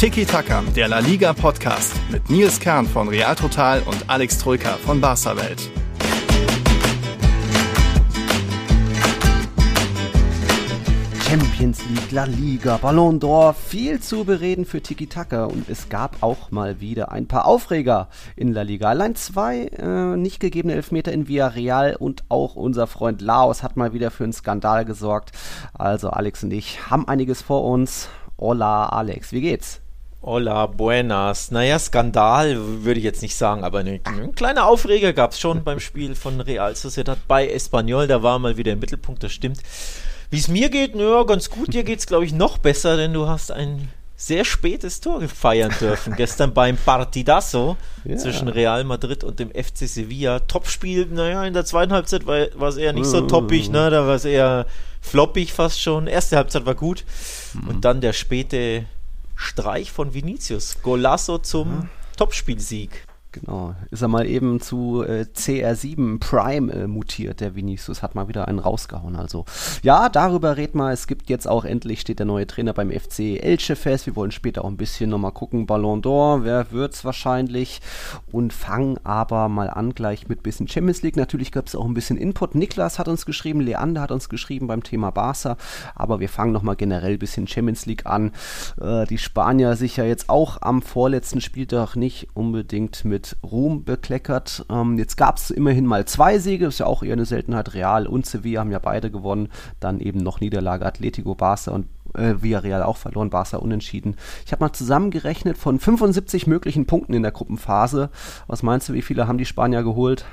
Tiki Taka, der La Liga Podcast mit Nils Kern von Real Total und Alex Troika von Barca Welt. Champions League, La Liga, Ballon d'Or, viel zu bereden für Tiki Taka und es gab auch mal wieder ein paar Aufreger in La Liga. Allein zwei äh, nicht gegebene Elfmeter in Villarreal und auch unser Freund Laos hat mal wieder für einen Skandal gesorgt. Also Alex und ich haben einiges vor uns. Hola Alex, wie geht's? Hola, buenas. Naja, Skandal würde ich jetzt nicht sagen, aber eine, eine kleine Aufreger gab es schon beim Spiel von Real Sociedad bei Espanyol. Da war mal wieder im Mittelpunkt, das stimmt. Wie es mir geht, naja, ganz gut. Dir geht es, glaube ich, noch besser, denn du hast ein sehr spätes Tor feiern dürfen. Gestern beim Partidazo ja. zwischen Real Madrid und dem FC Sevilla. Topspiel, naja, in der zweiten Halbzeit war, es eher nicht so toppig, ne? Da war es eher floppig fast schon. Erste Halbzeit war gut. Mhm. Und dann der späte Streich von Vinicius. Golasso zum mhm. Topspielsieg. Genau, ist er mal eben zu äh, CR7 Prime äh, mutiert, der Vinicius, hat mal wieder einen rausgehauen. Also, ja, darüber red mal. Es gibt jetzt auch endlich, steht der neue Trainer beim FC Elche fest. Wir wollen später auch ein bisschen nochmal gucken. Ballon d'Or, wer wird's wahrscheinlich? Und fangen aber mal an gleich mit bisschen Champions League. Natürlich gab es auch ein bisschen Input. Niklas hat uns geschrieben, Leander hat uns geschrieben beim Thema Barca. Aber wir fangen nochmal generell ein bisschen Champions League an. Äh, die Spanier sich ja jetzt auch am vorletzten Spieltag nicht unbedingt mit mit Ruhm bekleckert. Ähm, jetzt gab es immerhin mal zwei Siege, ist ja auch eher eine Seltenheit. Real und Sevilla haben ja beide gewonnen. Dann eben noch Niederlage Atletico, Barca und äh, Villarreal auch verloren, Barca unentschieden. Ich habe mal zusammengerechnet von 75 möglichen Punkten in der Gruppenphase. Was meinst du, wie viele haben die Spanier geholt?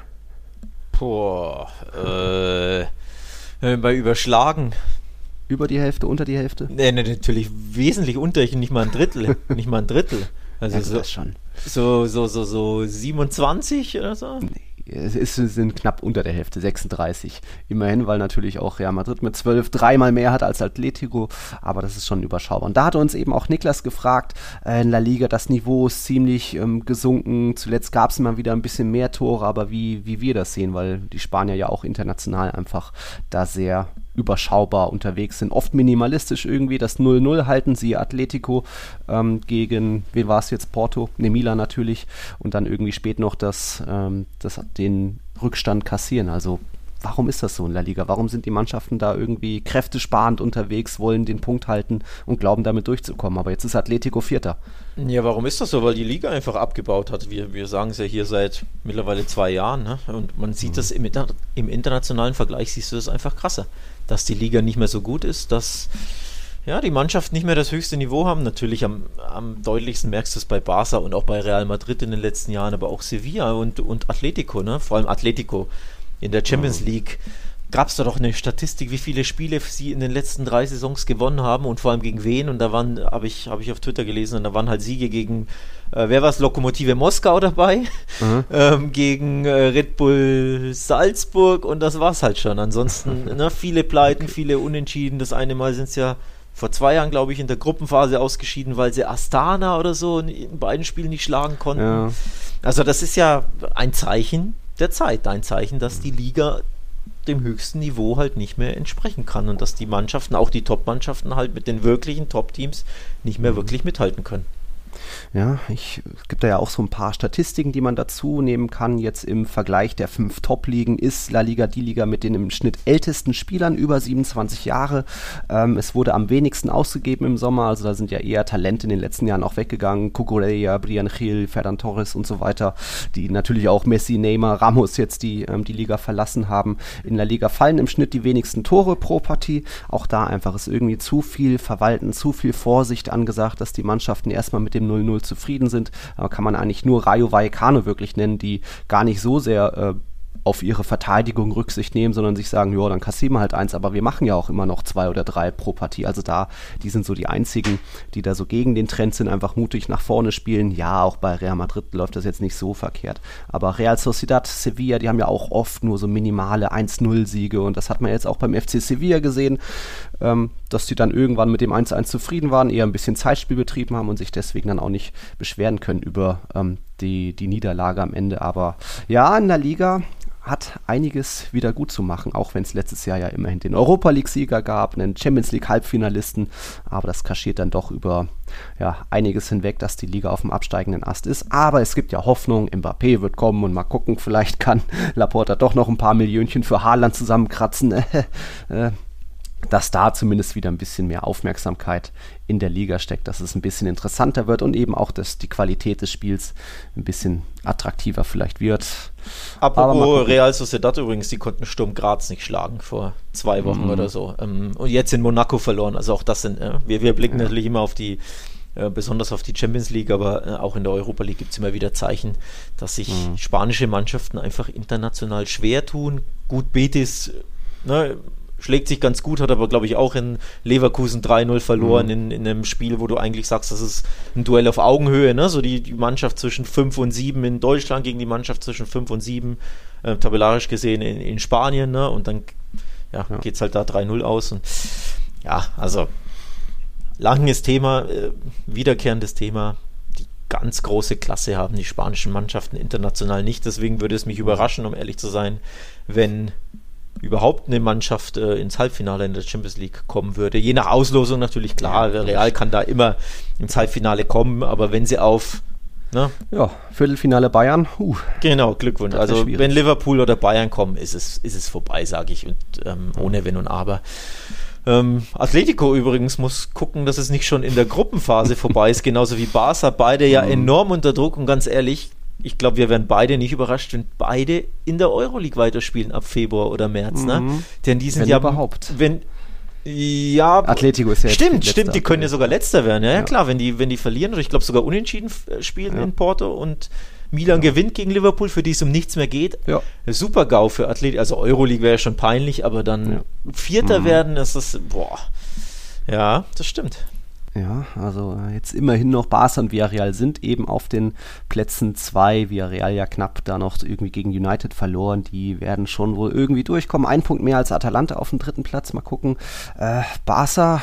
Boah, äh, bei Überschlagen. Über die Hälfte, unter die Hälfte? Nee, nee, natürlich wesentlich unter, ich nicht mal ein Drittel. nicht mal ein Drittel. Also ja, so, schon. So, so, so, so 27 oder so? Nee es ist, sind knapp unter der Hälfte, 36. Immerhin, weil natürlich auch Real Madrid mit 12 dreimal mehr hat als Atletico, aber das ist schon überschaubar. Und da hat uns eben auch Niklas gefragt, äh, in La Liga, das Niveau ist ziemlich ähm, gesunken. Zuletzt gab es immer wieder ein bisschen mehr Tore, aber wie, wie wir das sehen, weil die Spanier ja auch international einfach da sehr überschaubar unterwegs sind. Oft minimalistisch irgendwie. Das 0-0 halten sie Atletico ähm, gegen, wen war es jetzt? Porto? Ne, Milan natürlich. Und dann irgendwie spät noch das, ähm, das, den Rückstand kassieren. Also warum ist das so in der Liga? Warum sind die Mannschaften da irgendwie kräftesparend unterwegs, wollen den Punkt halten und glauben damit durchzukommen? Aber jetzt ist Atletico Vierter. Ja, warum ist das so? Weil die Liga einfach abgebaut hat. Wir, wir sagen es ja hier seit mittlerweile zwei Jahren. Ne? Und man sieht mhm. das im, im internationalen Vergleich, siehst du das einfach krasser dass die Liga nicht mehr so gut ist, dass ja, die Mannschaften nicht mehr das höchste Niveau haben. Natürlich am, am deutlichsten merkst du es bei Barca und auch bei Real Madrid in den letzten Jahren, aber auch Sevilla und, und Atletico, ne? vor allem Atletico in der Champions League gab es da doch eine Statistik, wie viele Spiele sie in den letzten drei Saisons gewonnen haben und vor allem gegen wen. Und da waren, habe ich, hab ich auf Twitter gelesen, und da waren halt Siege gegen, äh, wer war es, Lokomotive Moskau dabei, mhm. ähm, gegen äh, Red Bull Salzburg und das war es halt schon. Ansonsten ne, viele Pleiten, okay. viele Unentschieden. Das eine Mal sind es ja vor zwei Jahren, glaube ich, in der Gruppenphase ausgeschieden, weil sie Astana oder so in beiden Spielen nicht schlagen konnten. Ja. Also das ist ja ein Zeichen der Zeit, ein Zeichen, dass die Liga dem höchsten Niveau halt nicht mehr entsprechen kann und dass die Mannschaften, auch die Top-Mannschaften halt mit den wirklichen Top-Teams nicht mehr mhm. wirklich mithalten können. Ja, ich, es gibt da ja auch so ein paar Statistiken, die man dazu nehmen kann. Jetzt im Vergleich der fünf Top-Ligen ist La Liga die Liga mit den im Schnitt ältesten Spielern über 27 Jahre. Ähm, es wurde am wenigsten ausgegeben im Sommer, also da sind ja eher Talente in den letzten Jahren auch weggegangen. Cucurella, Brian Gil, Ferdan Torres und so weiter, die natürlich auch Messi, Neymar, Ramos jetzt die, ähm, die Liga verlassen haben. In der Liga fallen im Schnitt die wenigsten Tore pro Partie. Auch da einfach ist irgendwie zu viel Verwalten, zu viel Vorsicht angesagt, dass die Mannschaften erstmal mit dem 0-0 zufrieden sind. Aber kann man eigentlich nur Rayo Vallecano wirklich nennen, die gar nicht so sehr äh, auf ihre Verteidigung Rücksicht nehmen, sondern sich sagen, ja, dann kassieren wir halt eins, aber wir machen ja auch immer noch zwei oder drei pro Partie. Also da, die sind so die einzigen, die da so gegen den Trend sind, einfach mutig nach vorne spielen. Ja, auch bei Real Madrid läuft das jetzt nicht so verkehrt. Aber Real Sociedad, Sevilla, die haben ja auch oft nur so minimale 1-0-Siege und das hat man jetzt auch beim FC Sevilla gesehen. Ähm, dass die dann irgendwann mit dem 1-1 zufrieden waren, eher ein bisschen Zeitspiel betrieben haben und sich deswegen dann auch nicht beschweren können über ähm, die, die Niederlage am Ende. Aber ja, in der Liga hat einiges wieder gut zu machen, auch wenn es letztes Jahr ja immerhin den Europa League-Sieger gab, einen Champions League-Halbfinalisten, aber das kaschiert dann doch über ja, einiges hinweg, dass die Liga auf dem absteigenden Ast ist. Aber es gibt ja Hoffnung, Mbappé wird kommen und mal gucken, vielleicht kann Laporta doch noch ein paar Millionchen für Haaland zusammenkratzen. Dass da zumindest wieder ein bisschen mehr Aufmerksamkeit in der Liga steckt, dass es ein bisschen interessanter wird und eben auch, dass die Qualität des Spiels ein bisschen attraktiver vielleicht wird. Apropos Real Sociedad übrigens, die konnten Sturm Graz nicht schlagen vor zwei Wochen mhm. oder so. Ähm, und jetzt in Monaco verloren. Also auch das sind, äh, wir, wir blicken ja. natürlich immer auf die äh, besonders auf die Champions League, aber äh, auch in der Europa League gibt es immer wieder Zeichen, dass sich mhm. spanische Mannschaften einfach international schwer tun. Gut, Betis ne, schlägt sich ganz gut, hat aber, glaube ich, auch in Leverkusen 3-0 verloren mhm. in, in einem Spiel, wo du eigentlich sagst, das ist ein Duell auf Augenhöhe, ne? So die, die Mannschaft zwischen 5 und 7 in Deutschland gegen die Mannschaft zwischen 5 und 7, äh, tabellarisch gesehen in, in Spanien, ne? Und dann ja, ja. geht es halt da 3-0 aus. Und ja, also langes Thema, äh, wiederkehrendes Thema. Die ganz große Klasse haben die spanischen Mannschaften international nicht. Deswegen würde es mich überraschen, um ehrlich zu sein, wenn überhaupt eine Mannschaft äh, ins Halbfinale in der Champions League kommen würde. Je nach Auslosung natürlich klar, Real kann da immer ins Halbfinale kommen, aber wenn sie auf Ne? Ja, Viertelfinale Bayern. Uh, genau, Glückwunsch. Also wenn Liverpool oder Bayern kommen, ist es, ist es vorbei, sage ich, und ähm, ohne Wenn und Aber. Ähm, Atletico übrigens muss gucken, dass es nicht schon in der Gruppenphase vorbei ist, genauso wie Barca. Beide ja mhm. enorm unter Druck und ganz ehrlich, ich glaube, wir werden beide nicht überrascht, wenn beide in der Euroleague weiterspielen ab Februar oder März. Ne? Mhm. Ne? Denn die sind wenn ja überhaupt. Wenn, ja, Atletico ist ja Stimmt, stimmt, die können ja sogar letzter werden. Ja, ja. klar, wenn die, wenn die verlieren oder ich glaube sogar unentschieden äh, spielen ja. in Porto und Milan gewinnt gegen Liverpool, für die es um nichts mehr geht. Ja. Super GAU für Atletico. Also Euroleague wäre ja schon peinlich, aber dann Vierter mhm. werden, ist das, boah. Ja, das stimmt. Ja, also äh, jetzt immerhin noch Barca und Villarreal sind eben auf den Plätzen 2. Villarreal ja knapp da noch irgendwie gegen United verloren. Die werden schon wohl irgendwie durchkommen. Ein Punkt mehr als Atalanta auf dem dritten Platz. Mal gucken. Äh, Barca,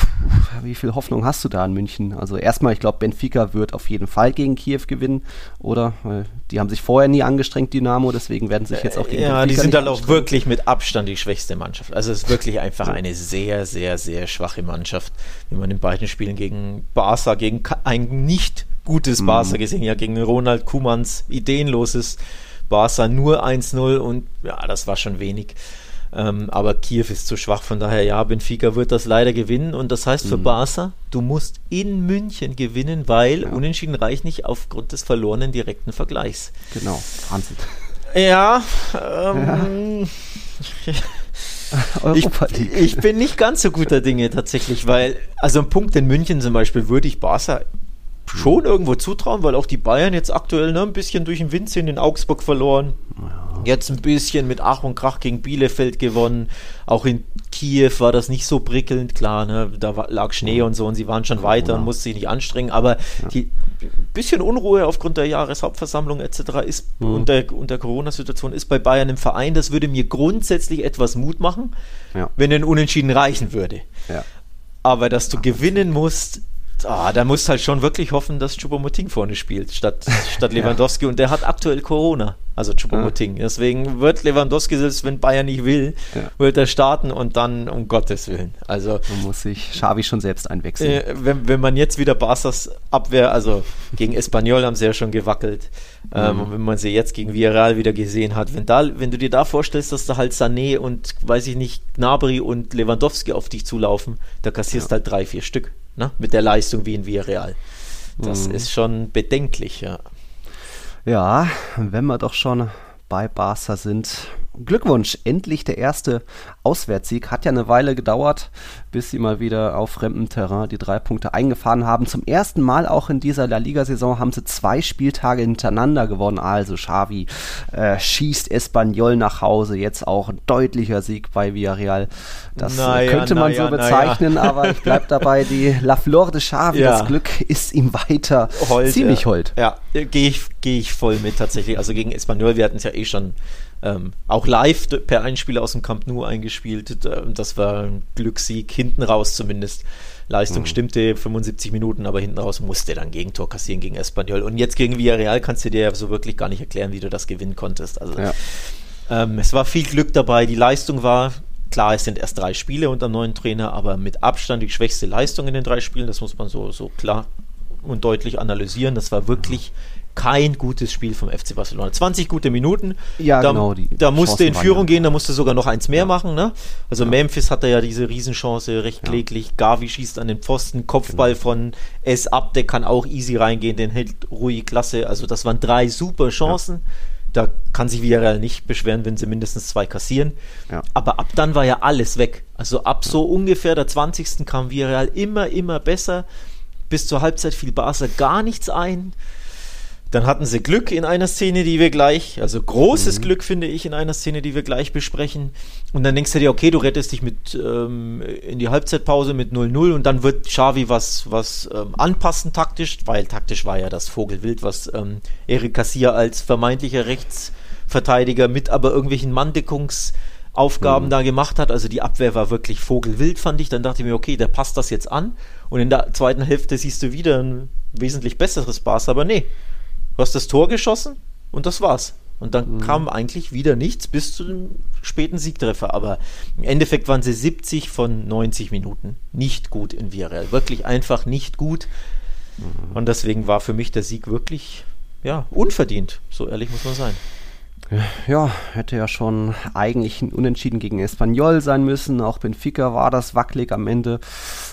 wie viel Hoffnung hast du da in München? Also erstmal, ich glaube, Benfica wird auf jeden Fall gegen Kiew gewinnen, oder? Weil die haben sich vorher nie angestrengt, Dynamo, deswegen werden sich jetzt auch gegen Ja, Benfica die sind dann auch wirklich mit Abstand die schwächste Mannschaft. Also es ist wirklich einfach eine sehr, sehr, sehr schwache Mannschaft, wie man in beiden Spielen gegen Barca, gegen ein nicht gutes mhm. Barca gesehen, ja, gegen Ronald Kumans ideenloses Barca nur 1-0 und ja, das war schon wenig. Ähm, aber Kiew ist zu schwach, von daher ja, Benfica wird das leider gewinnen und das heißt für mhm. Barca, du musst in München gewinnen, weil ja. Unentschieden reicht nicht aufgrund des verlorenen direkten Vergleichs. Genau, Wahnsinn. Ja, ähm, ja. ich, ich, bin nicht ganz so guter Dinge tatsächlich, weil, also ein Punkt in München zum Beispiel würde ich Barca schon irgendwo zutrauen, weil auch die Bayern jetzt aktuell ne, ein bisschen durch den Wind sind, in Augsburg verloren. Ja. Jetzt ein bisschen mit Ach und Krach gegen Bielefeld gewonnen. Auch in Kiew war das nicht so prickelnd, klar, ne, da lag Schnee und so und sie waren schon weiter ja. und mussten sich nicht anstrengen, aber ja. die bisschen Unruhe aufgrund der Jahreshauptversammlung etc. ist mhm. und der, und der Corona-Situation ist bei Bayern im Verein. Das würde mir grundsätzlich etwas Mut machen, ja. wenn ein Unentschieden reichen würde. Aber dass du gewinnen musst, ah, da musst halt schon wirklich hoffen, dass Choupo-Moting vorne spielt, statt, statt Lewandowski. Ja. Und der hat aktuell Corona, also Choupo-Moting. Ja. Deswegen wird Lewandowski, selbst wenn Bayern nicht will, ja. wird er starten und dann um Gottes Willen. Also, man muss sich Xavi schon selbst einwechseln. Äh, wenn, wenn man jetzt wieder Barca's Abwehr, also gegen Espanyol haben sie ja schon gewackelt. Ähm, mhm. und wenn man sie jetzt gegen Villarreal wieder gesehen hat, wenn, da, wenn du dir da vorstellst, dass da halt Sané und, weiß ich nicht, Gnabry und Lewandowski auf dich zulaufen, da kassierst halt drei, vier Stück ne? mit der Leistung wie in Villarreal. Das mhm. ist schon bedenklich, ja. Ja, wenn wir doch schon bei Barca sind, Glückwunsch, endlich der erste Auswärtssieg. Hat ja eine Weile gedauert, bis sie mal wieder auf fremdem Terrain die drei Punkte eingefahren haben. Zum ersten Mal auch in dieser La Liga-Saison haben sie zwei Spieltage hintereinander gewonnen. Also Xavi äh, schießt Espanyol nach Hause. Jetzt auch ein deutlicher Sieg bei Villarreal. Das naja, könnte man naja, so bezeichnen, naja. aber ich bleibe dabei. Die La Flor de Xavi, ja. das Glück ist ihm weiter hold, ziemlich ja. hold. Ja, gehe ich, geh ich voll mit tatsächlich. Also gegen Espanyol, wir hatten es ja eh schon Ähm, auch live per Einspieler aus dem Camp Nou eingespielt. Das war ein Glückssieg, hinten raus zumindest. Leistung mhm. stimmte 75 Minuten, aber hinten raus musste dann Gegentor kassieren gegen Espanyol. Und jetzt gegen Villarreal kannst du dir ja so wirklich gar nicht erklären, wie du das gewinnen konntest. Also ja. ähm, es war viel Glück dabei, die Leistung war Klar, es sind erst drei Spiele unter dem neuen Trainer, aber mit Abstand die schwächste Leistung in den drei Spielen, das muss man so, so klar und deutlich analysieren. Das war wirklich kein gutes Spiel vom FC Barcelona. 20 gute Minuten. Ja, da, genau. Die da musste in Führung gehen, da musste sogar noch eins mehr ja. machen. Ne? Also ja. Memphis hatte ja diese Riesenchance, recht kläglich. Gavi schießt an den Pfosten, Kopfball genau. von S. Abde kann auch easy reingehen, den hält Rui klasse. Also das waren drei super Chancen. Da kann sich Villarreal nicht beschweren, wenn sie mindestens zwei kassieren. Aber ab dann war ja alles weg. Also ab so ungefähr der 20. kam Villarreal immer, immer besser. Bis zur Halbzeit fiel Barca gar nichts ein. Dann hatten sie Glück in einer Szene, die wir gleich, also großes mhm. Glück finde ich in einer Szene, die wir gleich besprechen. Und dann denkst du dir, okay, du rettest dich mit ähm, in die Halbzeitpause mit 0-0 und dann wird Xavi was, was ähm, anpassen taktisch, weil taktisch war ja das Vogelwild, was ähm, Eric Garcia als vermeintlicher Rechtsverteidiger mit aber irgendwelchen Manndeckungsaufgaben mhm. da gemacht hat. Also die Abwehr war wirklich Vogelwild, fand ich. Dann dachte ich mir, okay, der passt das jetzt an. Und in der zweiten Hälfte siehst du wieder ein wesentlich besseres Barca, aber nee, Du hast das Tor geschossen und das war's. Und dann mhm. kam eigentlich wieder nichts bis zu dem späten Siegtreffer. Aber im Endeffekt waren sie 70 von 90 Minuten nicht gut in Villarreal. Wirklich einfach nicht gut. Mhm. Und deswegen war für mich der Sieg wirklich ja, unverdient. So ehrlich muss man sein. Ja, hätte ja schon eigentlich ein Unentschieden gegen Espanyol sein müssen. Auch Benfica war das wackelig am Ende.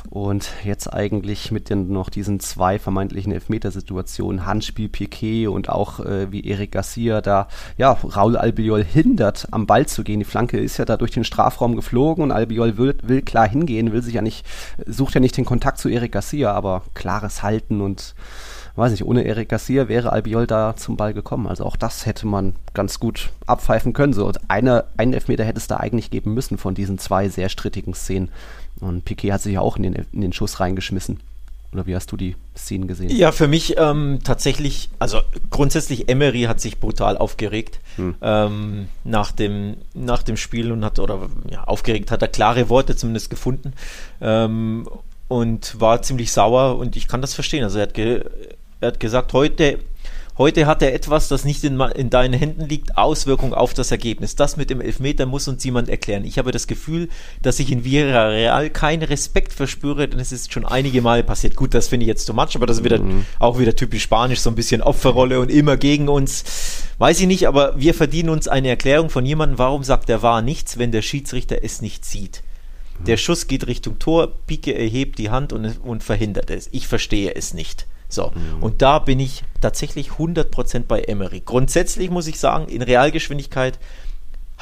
Und jetzt eigentlich mit den noch diesen zwei vermeintlichen Elfmetersituationen, Handspiel Piquet und auch äh, wie Eric Garcia da, ja, Raul Albiol hindert, am Ball zu gehen. Die Flanke ist ja da durch den Strafraum geflogen und Albiol will, will klar hingehen, will sich ja nicht, sucht ja nicht den Kontakt zu Eric Garcia, aber klares Halten und weiß nicht, ohne Eric Garcia wäre Albiol da zum Ball gekommen. Also auch das hätte man ganz gut abpfeifen können. So, und eine, einen Elfmeter hätte es da eigentlich geben müssen von diesen zwei sehr strittigen Szenen. Und Piquet hat sich ja auch in den, in den Schuss reingeschmissen. Oder wie hast du die Szenen gesehen? Ja, für mich ähm, tatsächlich, also grundsätzlich Emery hat sich brutal aufgeregt hm. ähm, nach, dem, nach dem Spiel und hat, oder ja, aufgeregt hat er klare Worte zumindest gefunden ähm, und war ziemlich sauer und ich kann das verstehen. Also er hat, ge er hat gesagt, heute, heute hat er etwas, das nicht in, in deinen Händen liegt, Auswirkung auf das Ergebnis. Das mit dem Elfmeter muss uns jemand erklären. Ich habe das Gefühl, dass ich in Villarreal keinen Respekt verspüre, denn es ist schon einige Male passiert. Gut, das finde ich jetzt too much, aber das ist wieder, mhm. auch wieder typisch spanisch, so ein bisschen Opferrolle und immer gegen uns. Weiß ich nicht, aber wir verdienen uns eine Erklärung von jemandem, warum sagt der Wahr nichts, wenn der Schiedsrichter es nicht sieht. Der Schuss geht Richtung Tor, Pike erhebt die Hand und, und verhindert es. Ich verstehe es nicht. So, mhm. und da bin ich tatsächlich 100% bei Emery. Grundsätzlich muss ich sagen, in Realgeschwindigkeit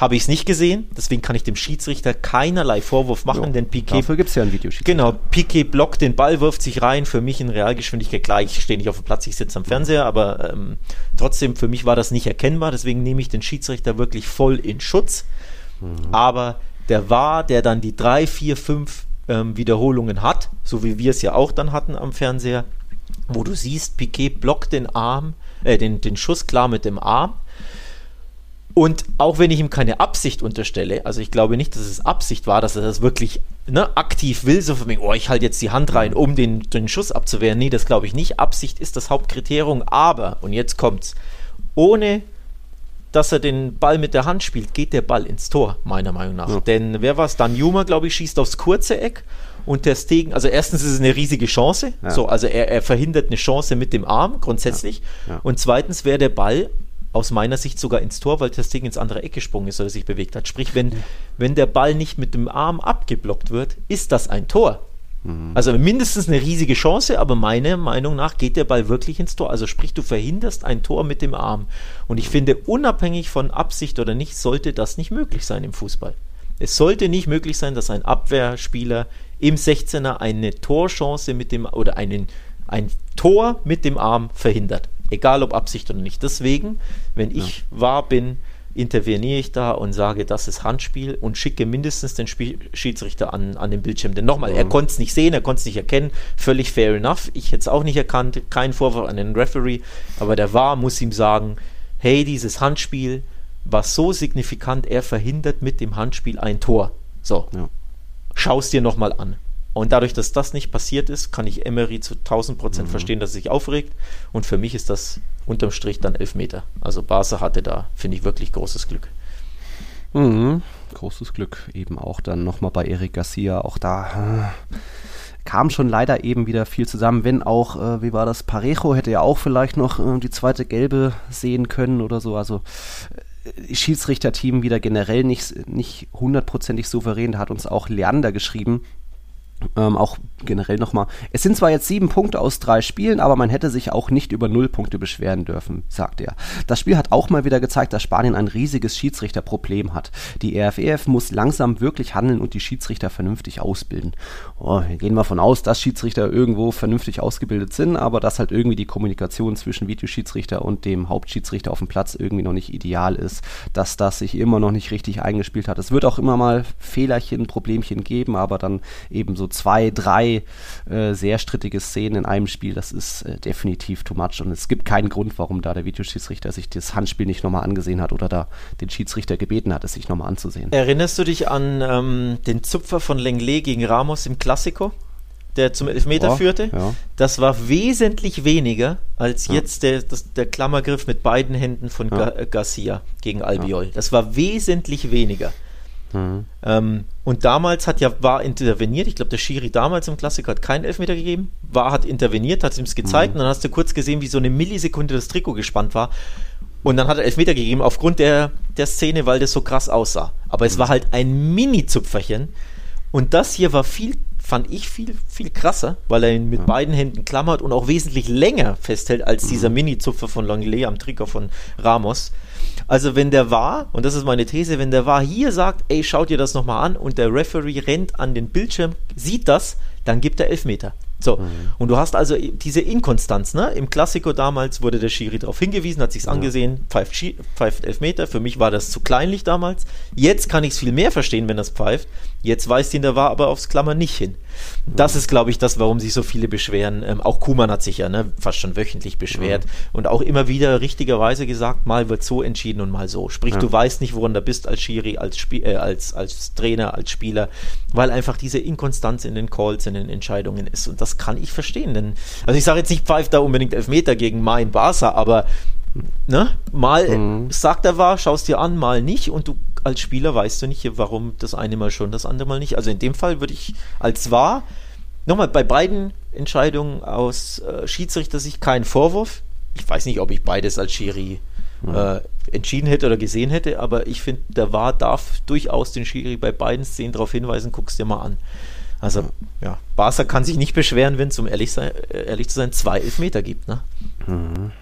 habe ich es nicht gesehen, deswegen kann ich dem Schiedsrichter keinerlei Vorwurf machen, jo, denn Piquet. Dafür gibt es ja ein Videoschiedsrichter. Genau, Piquet blockt den Ball, wirft sich rein. Für mich in Realgeschwindigkeit, klar, ich stehe nicht auf dem Platz, ich sitze am Fernseher, aber ähm, trotzdem, für mich war das nicht erkennbar, deswegen nehme ich den Schiedsrichter wirklich voll in Schutz. Mhm. Aber der war, der dann die drei, vier, fünf ähm, Wiederholungen hat, so wie wir es ja auch dann hatten am Fernseher, wo du siehst, Piquet blockt den Arm, äh, den, den Schuss klar mit dem Arm. Und auch wenn ich ihm keine Absicht unterstelle, also ich glaube nicht, dass es Absicht war, dass er das wirklich ne, aktiv will, so von mir, oh, ich halte jetzt die Hand rein, um den, den Schuss abzuwehren. Nee, das glaube ich nicht. Absicht ist das Hauptkriterium, aber, und jetzt kommt's, ohne dass er den Ball mit der Hand spielt, geht der Ball ins Tor, meiner Meinung nach. Ja. Denn wer war es? Dan Juma, glaube ich, schießt aufs kurze Eck und der Stegen, also erstens ist es eine riesige Chance, ja. so, also er, er, verhindert eine Chance mit dem Arm, grundsätzlich. Ja. Ja. Und zweitens wäre der Ball aus meiner Sicht sogar ins Tor, weil der Stegen ins andere Eck gesprungen ist oder sich bewegt hat. Sprich, wenn, wenn der Ball nicht mit dem Arm abgeblockt wird, ist das ein Tor. Mhm. Also mindestens eine riesige Chance, aber meiner Meinung nach geht der Ball wirklich ins Tor. Also sprich, du verhinderst ein Tor mit dem Arm. Und ich finde, unabhängig von Absicht oder nicht, sollte das nicht möglich sein im Fußball. Es sollte nicht möglich sein, dass ein Abwehrspieler im 16er eine Torchance mit dem oder einen, ein Tor mit dem Arm verhindert. Egal ob Absicht oder nicht. Deswegen, wenn ich ja. wahr bin, interveniere ich da und sage, das ist Handspiel und schicke mindestens den Spiel Schiedsrichter an, an den Bildschirm. Denn nochmal, mhm. er konnte es nicht sehen, er konnte es nicht erkennen. Völlig fair enough. Ich hätte es auch nicht erkannt. Kein Vorwurf an den Referee. Aber der War muss ihm sagen, hey, dieses Handspiel war so signifikant, er verhindert mit dem Handspiel ein Tor. So, ja. Schau es dir nochmal an. Und dadurch, dass das nicht passiert ist, kann ich Emery zu 1000 Prozent mhm. verstehen, dass er sich aufregt. Und für mich ist das unterm Strich dann Elfmeter. Also Barca hatte da, finde ich, wirklich großes Glück. Mhm. Großes Glück. Eben auch dann nochmal bei Eric Garcia. Auch da äh, kam schon leider eben wieder viel zusammen. Wenn auch, äh, wie war das, Parejo hätte ja auch vielleicht noch äh, die zweite gelbe sehen können oder so. Also äh, Schiedsrichterteam wieder generell nicht, nicht hundertprozentig souverän. Da hat uns auch Leander geschrieben, ähm, auch generell nochmal. Es sind zwar jetzt sieben Punkte aus drei Spielen, aber man hätte sich auch nicht über null Punkte beschweren dürfen, sagt er. Das Spiel hat auch mal wieder gezeigt, dass Spanien ein riesiges Schiedsrichterproblem hat. Die RFEF e muss langsam wirklich handeln und die Schiedsrichter vernünftig ausbilden. Oh, gehen wir von aus, dass Schiedsrichter irgendwo vernünftig ausgebildet sind, aber dass halt irgendwie die Kommunikation zwischen Videoschiedsrichter und dem Hauptschiedsrichter auf dem Platz irgendwie noch nicht ideal ist, dass das sich immer noch nicht richtig eingespielt hat. Es wird auch immer mal Fehlerchen, Problemchen geben, aber dann eben so zwei, drei äh, sehr strittige Szenen in einem Spiel, das ist äh, definitiv too much. Und es gibt keinen Grund, warum da der Videoschiedsrichter sich das Handspiel nicht nochmal angesehen hat oder da den Schiedsrichter gebeten hat, es sich nochmal anzusehen. Erinnerst du dich an ähm, den Zupfer von Lenglet gegen Ramos im Klassiko? der zum Elfmeter oh, führte. Ja. Das war wesentlich weniger als ja. jetzt der, das, der Klammergriff mit beiden Händen von ja. Garcia gegen Albiol. Das war wesentlich weniger. Mhm. Ähm, und damals hat ja war interveniert, ich glaube, der Schiri damals im Klassiker hat keinen Elfmeter gegeben, war, hat interveniert, hat ihm es gezeigt mhm. und dann hast du kurz gesehen, wie so eine Millisekunde das Trikot gespannt war. Und dann hat er Elfmeter gegeben aufgrund der, der Szene, weil das so krass aussah. Aber es mhm. war halt ein Mini-Zupferchen. Und das hier war viel, fand ich viel, viel krasser, weil er ihn mit ja. beiden Händen klammert und auch wesentlich länger festhält als dieser mhm. Mini-Zupfer von Langley am Trikot von Ramos. Also wenn der war, und das ist meine These, wenn der war hier sagt, ey, schaut dir das nochmal an und der Referee rennt an den Bildschirm, sieht das, dann gibt er Elfmeter. So, mhm. und du hast also diese Inkonstanz, ne? Im Klassiko damals wurde der Schiri darauf hingewiesen, hat sich's ja. angesehen, pfeift, pfeift Elfmeter. Für mich war das zu kleinlich damals. Jetzt kann ich es viel mehr verstehen, wenn das pfeift. Jetzt weist ihn der war aber aufs Klammer nicht hin. Das ist, glaube ich, das, warum sich so viele beschweren. Ähm, auch Kuman hat sich ja ne, fast schon wöchentlich beschwert ja. und auch immer wieder richtigerweise gesagt, mal wird so entschieden und mal so. Sprich, ja. du weißt nicht, woran du bist als Schiri, als, Spie äh, als, als Trainer, als Spieler, weil einfach diese Inkonstanz in den Calls, in den Entscheidungen ist. Und das kann ich verstehen. Denn, also ich sage jetzt nicht, pfeift da unbedingt Elfmeter gegen mein Barca, aber ne, mal mhm. sagt er war, schaust dir an, mal nicht und du als Spieler weißt du nicht, warum das eine Mal schon, das andere Mal nicht. Also in dem Fall würde ich als wahr, nochmal bei beiden Entscheidungen aus äh, Schiedsrichter-Sicht keinen Vorwurf. Ich weiß nicht, ob ich beides als Schiri äh, entschieden hätte oder gesehen hätte, aber ich finde, der War darf durchaus den Schiri bei beiden Szenen darauf hinweisen, guck's dir mal an. Also, ja, Barca kann sich nicht beschweren, wenn es, um ehrlich, sein, äh, ehrlich zu sein, zwei Elfmeter gibt. Ne? Mhm.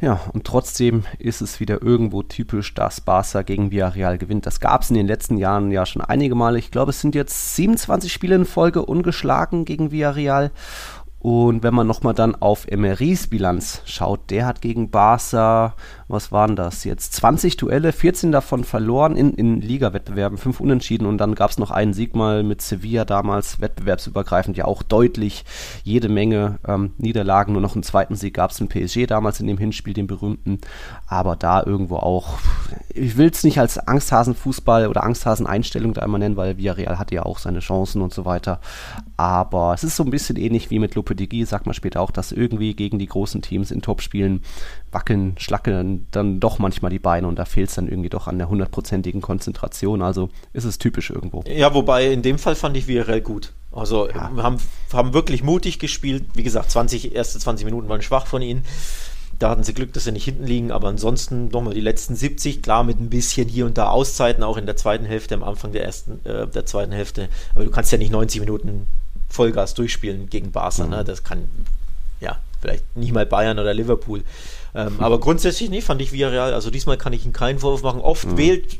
Ja, und trotzdem ist es wieder irgendwo typisch, dass Barca gegen Villarreal gewinnt. Das gab es in den letzten Jahren ja schon einige Male. Ich glaube, es sind jetzt 27 Spiele in Folge ungeschlagen gegen Villarreal. Und wenn man nochmal dann auf Emerys Bilanz schaut, der hat gegen Barca, was waren das jetzt? 20 Duelle, 14 davon verloren in, in Liga-Wettbewerben, 5 Unentschieden und dann gab es noch einen Sieg mal mit Sevilla damals, wettbewerbsübergreifend, ja auch deutlich jede Menge ähm, Niederlagen. Nur noch einen zweiten Sieg gab es in PSG damals in dem Hinspiel, den berühmten. Aber da irgendwo auch, ich will es nicht als Angsthasen-Fußball oder Angsthasen-Einstellung da einmal nennen, weil Villarreal hatte ja auch seine Chancen und so weiter. Aber es ist so ein bisschen ähnlich wie mit Lopetegui sagt man später auch, dass irgendwie gegen die großen Teams in Topspielen wackeln, schlackeln dann doch manchmal die Beine und da fehlt es dann irgendwie doch an der hundertprozentigen Konzentration. Also ist es typisch irgendwo. Ja, wobei in dem Fall fand ich VRL gut. Also ja. haben, haben wirklich mutig gespielt. Wie gesagt, 20, erste 20 Minuten waren schwach von ihnen. Da hatten sie Glück, dass sie nicht hinten liegen, aber ansonsten nochmal die letzten 70, klar mit ein bisschen hier und da Auszeiten, auch in der zweiten Hälfte, am Anfang der ersten, äh, der zweiten Hälfte. Aber du kannst ja nicht 90 Minuten Vollgas durchspielen gegen Barca. Mhm. Ne? Das kann, ja, vielleicht nicht mal Bayern oder Liverpool. Ähm, aber grundsätzlich nicht, fand ich Villarreal. Also diesmal kann ich ihm keinen Vorwurf machen. Oft mhm. wählt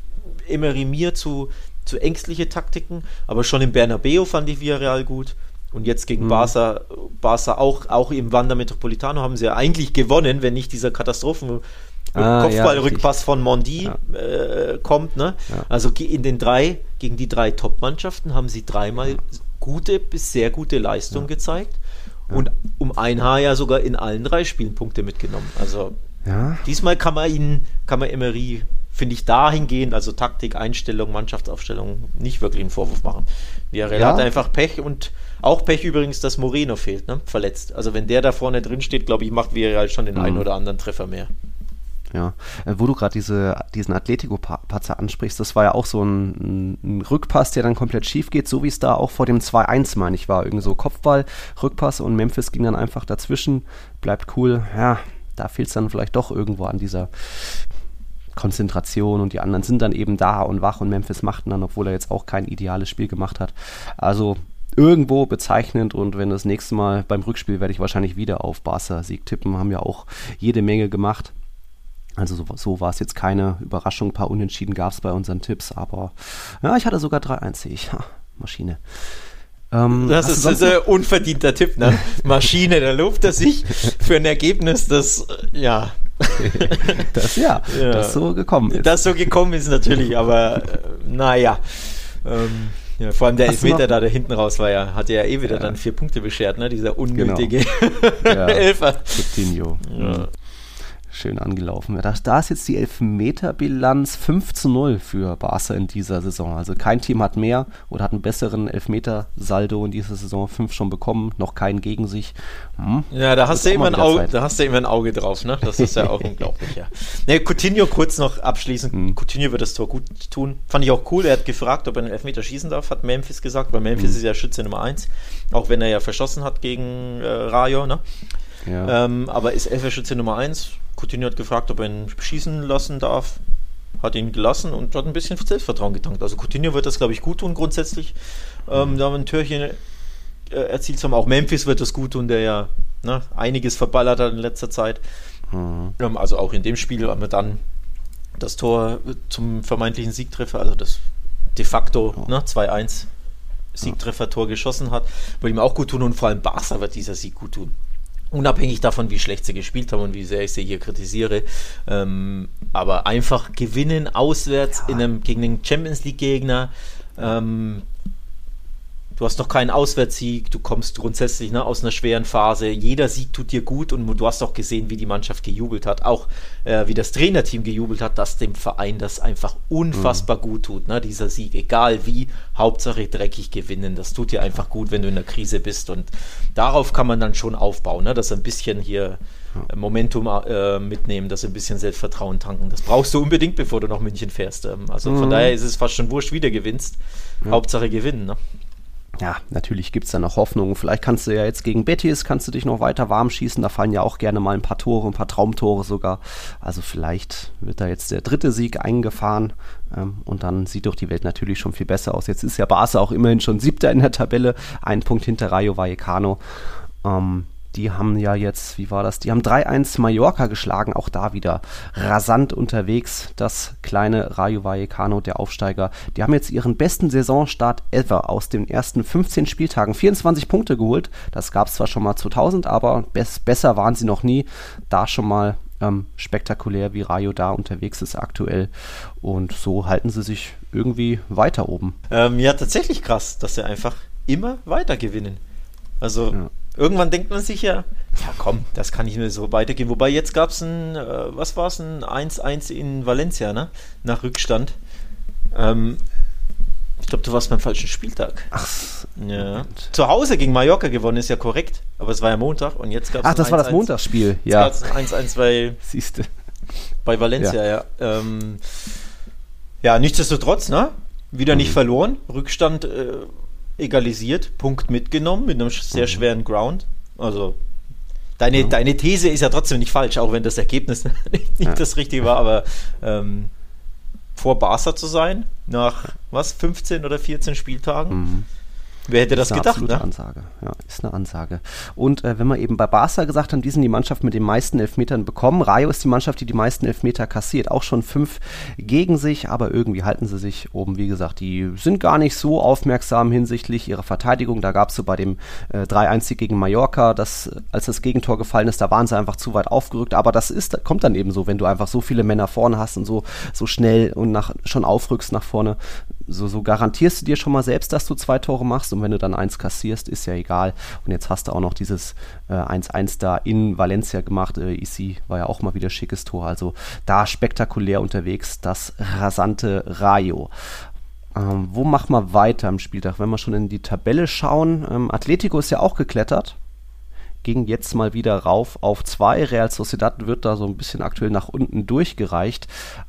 Emery mir zu, zu ängstliche Taktiken, aber schon im Bernabeu fand ich Villarreal gut. Und jetzt gegen mhm. Barca, Barca auch, auch im Wander Metropolitano haben sie ja eigentlich gewonnen, wenn nicht dieser Katastrophen ah, Kopfballrückpass ja, von Mondi ja. äh, kommt. Ne? Ja. Also in den drei, gegen die drei Top-Mannschaften haben sie dreimal gute bis sehr gute Leistung gezeigt. Ja. Und um ein Haar ja sogar in allen drei Spielen Punkte mitgenommen. Also ja. diesmal kann man ihn, kann man Emery finde ich, dahingehend, also Taktik, Einstellung, Mannschaftsaufstellung, nicht wirklich einen Vorwurf machen. Villarreal Ja. hat einfach Pech und auch Pech übrigens, dass Moreno fehlt, ne? verletzt. Also wenn der da vorne drin steht, glaube ich, macht Villarreal schon den einen oder anderen Treffer mehr. Ja, äh, wo du gerade diese, diesen Atletico-Patzer ansprichst, das war ja auch so ein, ein Rückpass, der dann komplett schief geht, so wie es da auch vor dem 2-1, meine ich, war. Irgendwie so Kopfball, Rückpass und Memphis ging dann einfach dazwischen, bleibt cool. Ja, da fehlt es dann vielleicht doch irgendwo an dieser Konzentration und die anderen sind dann eben da und wach und Memphis machten dann, obwohl er jetzt auch kein ideales Spiel gemacht hat. Also irgendwo bezeichnend und wenn das nächste Mal beim Rückspiel werde ich wahrscheinlich wieder auf Barca Sieg tippen, haben ja auch jede Menge gemacht. Also so, so war es jetzt keine Überraschung, ein paar Unentschieden gab es bei unseren Tipps, aber ja, ich hatte sogar 3-1, sehe ich. Ha, Maschine. Ähm, Das ist, ein unverdienter Tipp, ne? Maschine, da lobt er sich für ein Ergebnis, das, äh, ja, das, ja, Ja. das so gekommen ist. das so gekommen ist natürlich, aber äh, naja. Ähm, ja, vor allem der Hast Elfmeter da, da hinten raus war ja, hat ja eh wieder Ja. dann vier Punkte beschert, ne? Dieser unnötige Ja. Elfer. Coutinho. Ja. Schön angelaufen. Ja, Da, da ist jetzt die Elfmeterbilanz 5 zu 0 für Barca in dieser Saison. Also kein Team hat mehr oder hat einen besseren Elfmeter-Saldo in dieser Saison. Fünf schon bekommen, noch keinen gegen sich. Hm. Ja, da hast, du immer ein Auge, Zeit. da hast du immer ein Auge drauf, ne? Das ist ja auch unglaublich, ja. Ne, Coutinho kurz noch abschließend. Mhm. Coutinho wird das Tor gut tun. Fand ich auch cool. Er hat gefragt, ob er einen Elfmeter schießen darf, hat Memphis gesagt, weil Memphis Mhm. ist ja Schütze Nummer 1. Auch wenn er ja verschossen hat gegen äh, Rayo, ne? Ja. Ähm, aber ist Elferschütze Nummer 1. Coutinho hat gefragt, ob er ihn schießen lassen darf. Hat ihn gelassen und hat ein bisschen Selbstvertrauen getankt. Also Coutinho wird das, glaube ich, gut tun grundsätzlich. Ähm, da ein Türchen äh, erzielt haben. Auch Memphis wird das gut tun, der ja ne, einiges verballert hat in letzter Zeit. Mhm. Ähm, also auch in dem Spiel haben wir dann das Tor zum vermeintlichen Siegtreffer, also das de facto ne, 2-1 Siegtreffer-Tor geschossen hat, wird ihm auch gut tun und vor allem Barca wird dieser Sieg gut tun. Unabhängig davon, wie schlecht sie gespielt haben und wie sehr ich sie hier kritisiere. Ähm, aber einfach gewinnen auswärts in einem, gegen den Champions League-Gegner. Ähm, du hast noch keinen Auswärtssieg, du kommst grundsätzlich ne, aus einer schweren Phase. Jeder Sieg tut dir gut und du hast auch gesehen, wie die Mannschaft gejubelt hat. Auch äh, wie das Trainerteam gejubelt hat, dass dem Verein das einfach unfassbar gut tut, ne, dieser Sieg. Egal wie, Hauptsache dreckig gewinnen. Das tut dir einfach gut, wenn du in der Krise bist. Und darauf kann man dann schon aufbauen, ne, dass ein bisschen hier Momentum äh, mitnehmen, dass ein bisschen Selbstvertrauen tanken. Das brauchst du unbedingt, bevor du nach München fährst. Ähm, also von daher ist es fast schon wurscht, wie du gewinnst. Hauptsache gewinnen. Ne? Ja, natürlich gibt es da noch Hoffnung. Vielleicht kannst du ja jetzt gegen Betis, kannst du dich noch weiter warm schießen. Da fallen ja auch gerne mal ein paar Tore, ein paar Traumtore sogar. Also vielleicht wird da jetzt der dritte Sieg eingefahren. Ähm, und dann sieht doch die Welt natürlich schon viel besser aus. Jetzt ist ja Barca auch immerhin schon siebter in der Tabelle. Ein Punkt hinter Rayo Vallecano. Ähm, die haben ja jetzt, wie war das? Die haben 3-1 Mallorca geschlagen, auch da wieder rasant unterwegs. Das kleine Rayo Vallecano, der Aufsteiger. Die haben jetzt ihren besten Saisonstart ever aus den ersten 15 Spieltagen. 24 Punkte geholt. Das gab es zwar schon mal 2000, aber bess besser waren sie noch nie. Da schon mal ähm, spektakulär, wie Rayo da unterwegs ist aktuell. Und so halten sie sich irgendwie weiter oben. Ähm, ja, tatsächlich krass, dass sie einfach immer weiter gewinnen. Also Ja. Irgendwann denkt man sich ja, ja komm, das kann nicht mehr so weitergehen. Wobei jetzt gab es ein, äh, was war es, ein 1-1 in Valencia, ne? Nach Rückstand. Ähm, ich glaube, du warst beim falschen Spieltag. Ach, Ja. Zu Hause gegen Mallorca gewonnen ist ja korrekt, aber es war ja Montag und jetzt gab es Ach das war das Montagsspiel. Ja. Ja, Jetzt gab es ein 1-1 bei siehst du. bei Valencia, ja. Ähm, ja, nichtsdestotrotz, ne? Wieder nicht verloren. Rückstand äh, egalisiert, Punkt mitgenommen mit einem sehr schweren Ground. Also, deine, deine These ist ja trotzdem nicht falsch, auch wenn das Ergebnis nicht Ja. das Richtige war, aber ähm, vor Barca zu sein, nach was, 15 oder 14 Spieltagen? Mhm. Wer hätte das eine gedacht, absolute ne? Ansage. Ja, ist eine Ansage. Und äh, wenn wir eben bei Barca gesagt haben, die sind die Mannschaft mit den meisten Elfmetern bekommen. Rayo ist die Mannschaft, die die meisten Elfmeter kassiert. Auch schon fünf gegen sich, aber irgendwie halten sie sich oben. Wie gesagt, die sind gar nicht so aufmerksam hinsichtlich ihrer Verteidigung. Da gab es so bei dem äh, 3-1 gegen Mallorca, das, als das Gegentor gefallen ist, da waren sie einfach zu weit aufgerückt. Aber das ist, kommt dann eben so, wenn du einfach so viele Männer vorne hast und so, so schnell und nach, schon aufrückst nach vorne. So, so garantierst du dir schon mal selbst, dass du zwei Tore machst und wenn du dann eins kassierst, ist ja egal. Und jetzt hast du auch noch dieses 1-1 äh, da in Valencia gemacht. Äh, Isi war ja auch mal wieder schickes Tor. Also da spektakulär unterwegs, das rasante Rayo. Ähm, wo machen wir weiter am Spieltag? Wenn wir schon in die Tabelle schauen, ähm, Atletico ist ja auch geklettert ging jetzt mal wieder rauf auf 2. Real Sociedad wird da so ein bisschen aktuell nach unten durchgereicht.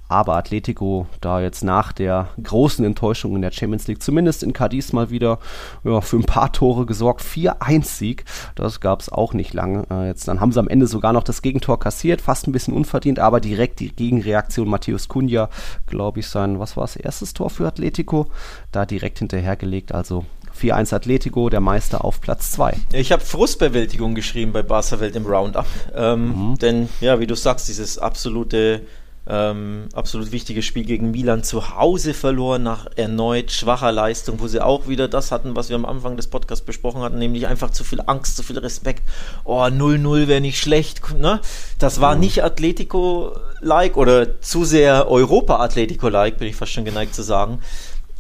Aber Atletico da jetzt nach der großen Enttäuschung in der Champions League zumindest in Cadiz mal wieder ja, für ein paar Tore gesorgt. 4-1-Sieg, das gab es auch nicht lange. Äh, jetzt, dann haben sie am Ende sogar noch das Gegentor kassiert, fast ein bisschen unverdient, aber direkt die Gegenreaktion Matthäus Cunha, glaube ich, sein, was war es, erstes Tor für Atletico, da direkt hinterhergelegt. Also 4-1 Atletico, der Meister auf Platz 2. Ich habe Frustbewältigung geschrieben bei Barca Welt im Roundup. Ähm, mhm. Denn, ja, wie du sagst, dieses absolute ähm, absolut wichtiges Spiel gegen Milan zu Hause verloren nach erneut schwacher Leistung, wo sie auch wieder das hatten, was wir am Anfang des Podcasts besprochen hatten, nämlich einfach zu viel Angst, zu viel Respekt. Oh, 0-0 wäre nicht schlecht. Ne? Das war mhm. nicht Atletico-like oder zu sehr Europa-Atletico-like, bin ich fast schon geneigt zu sagen.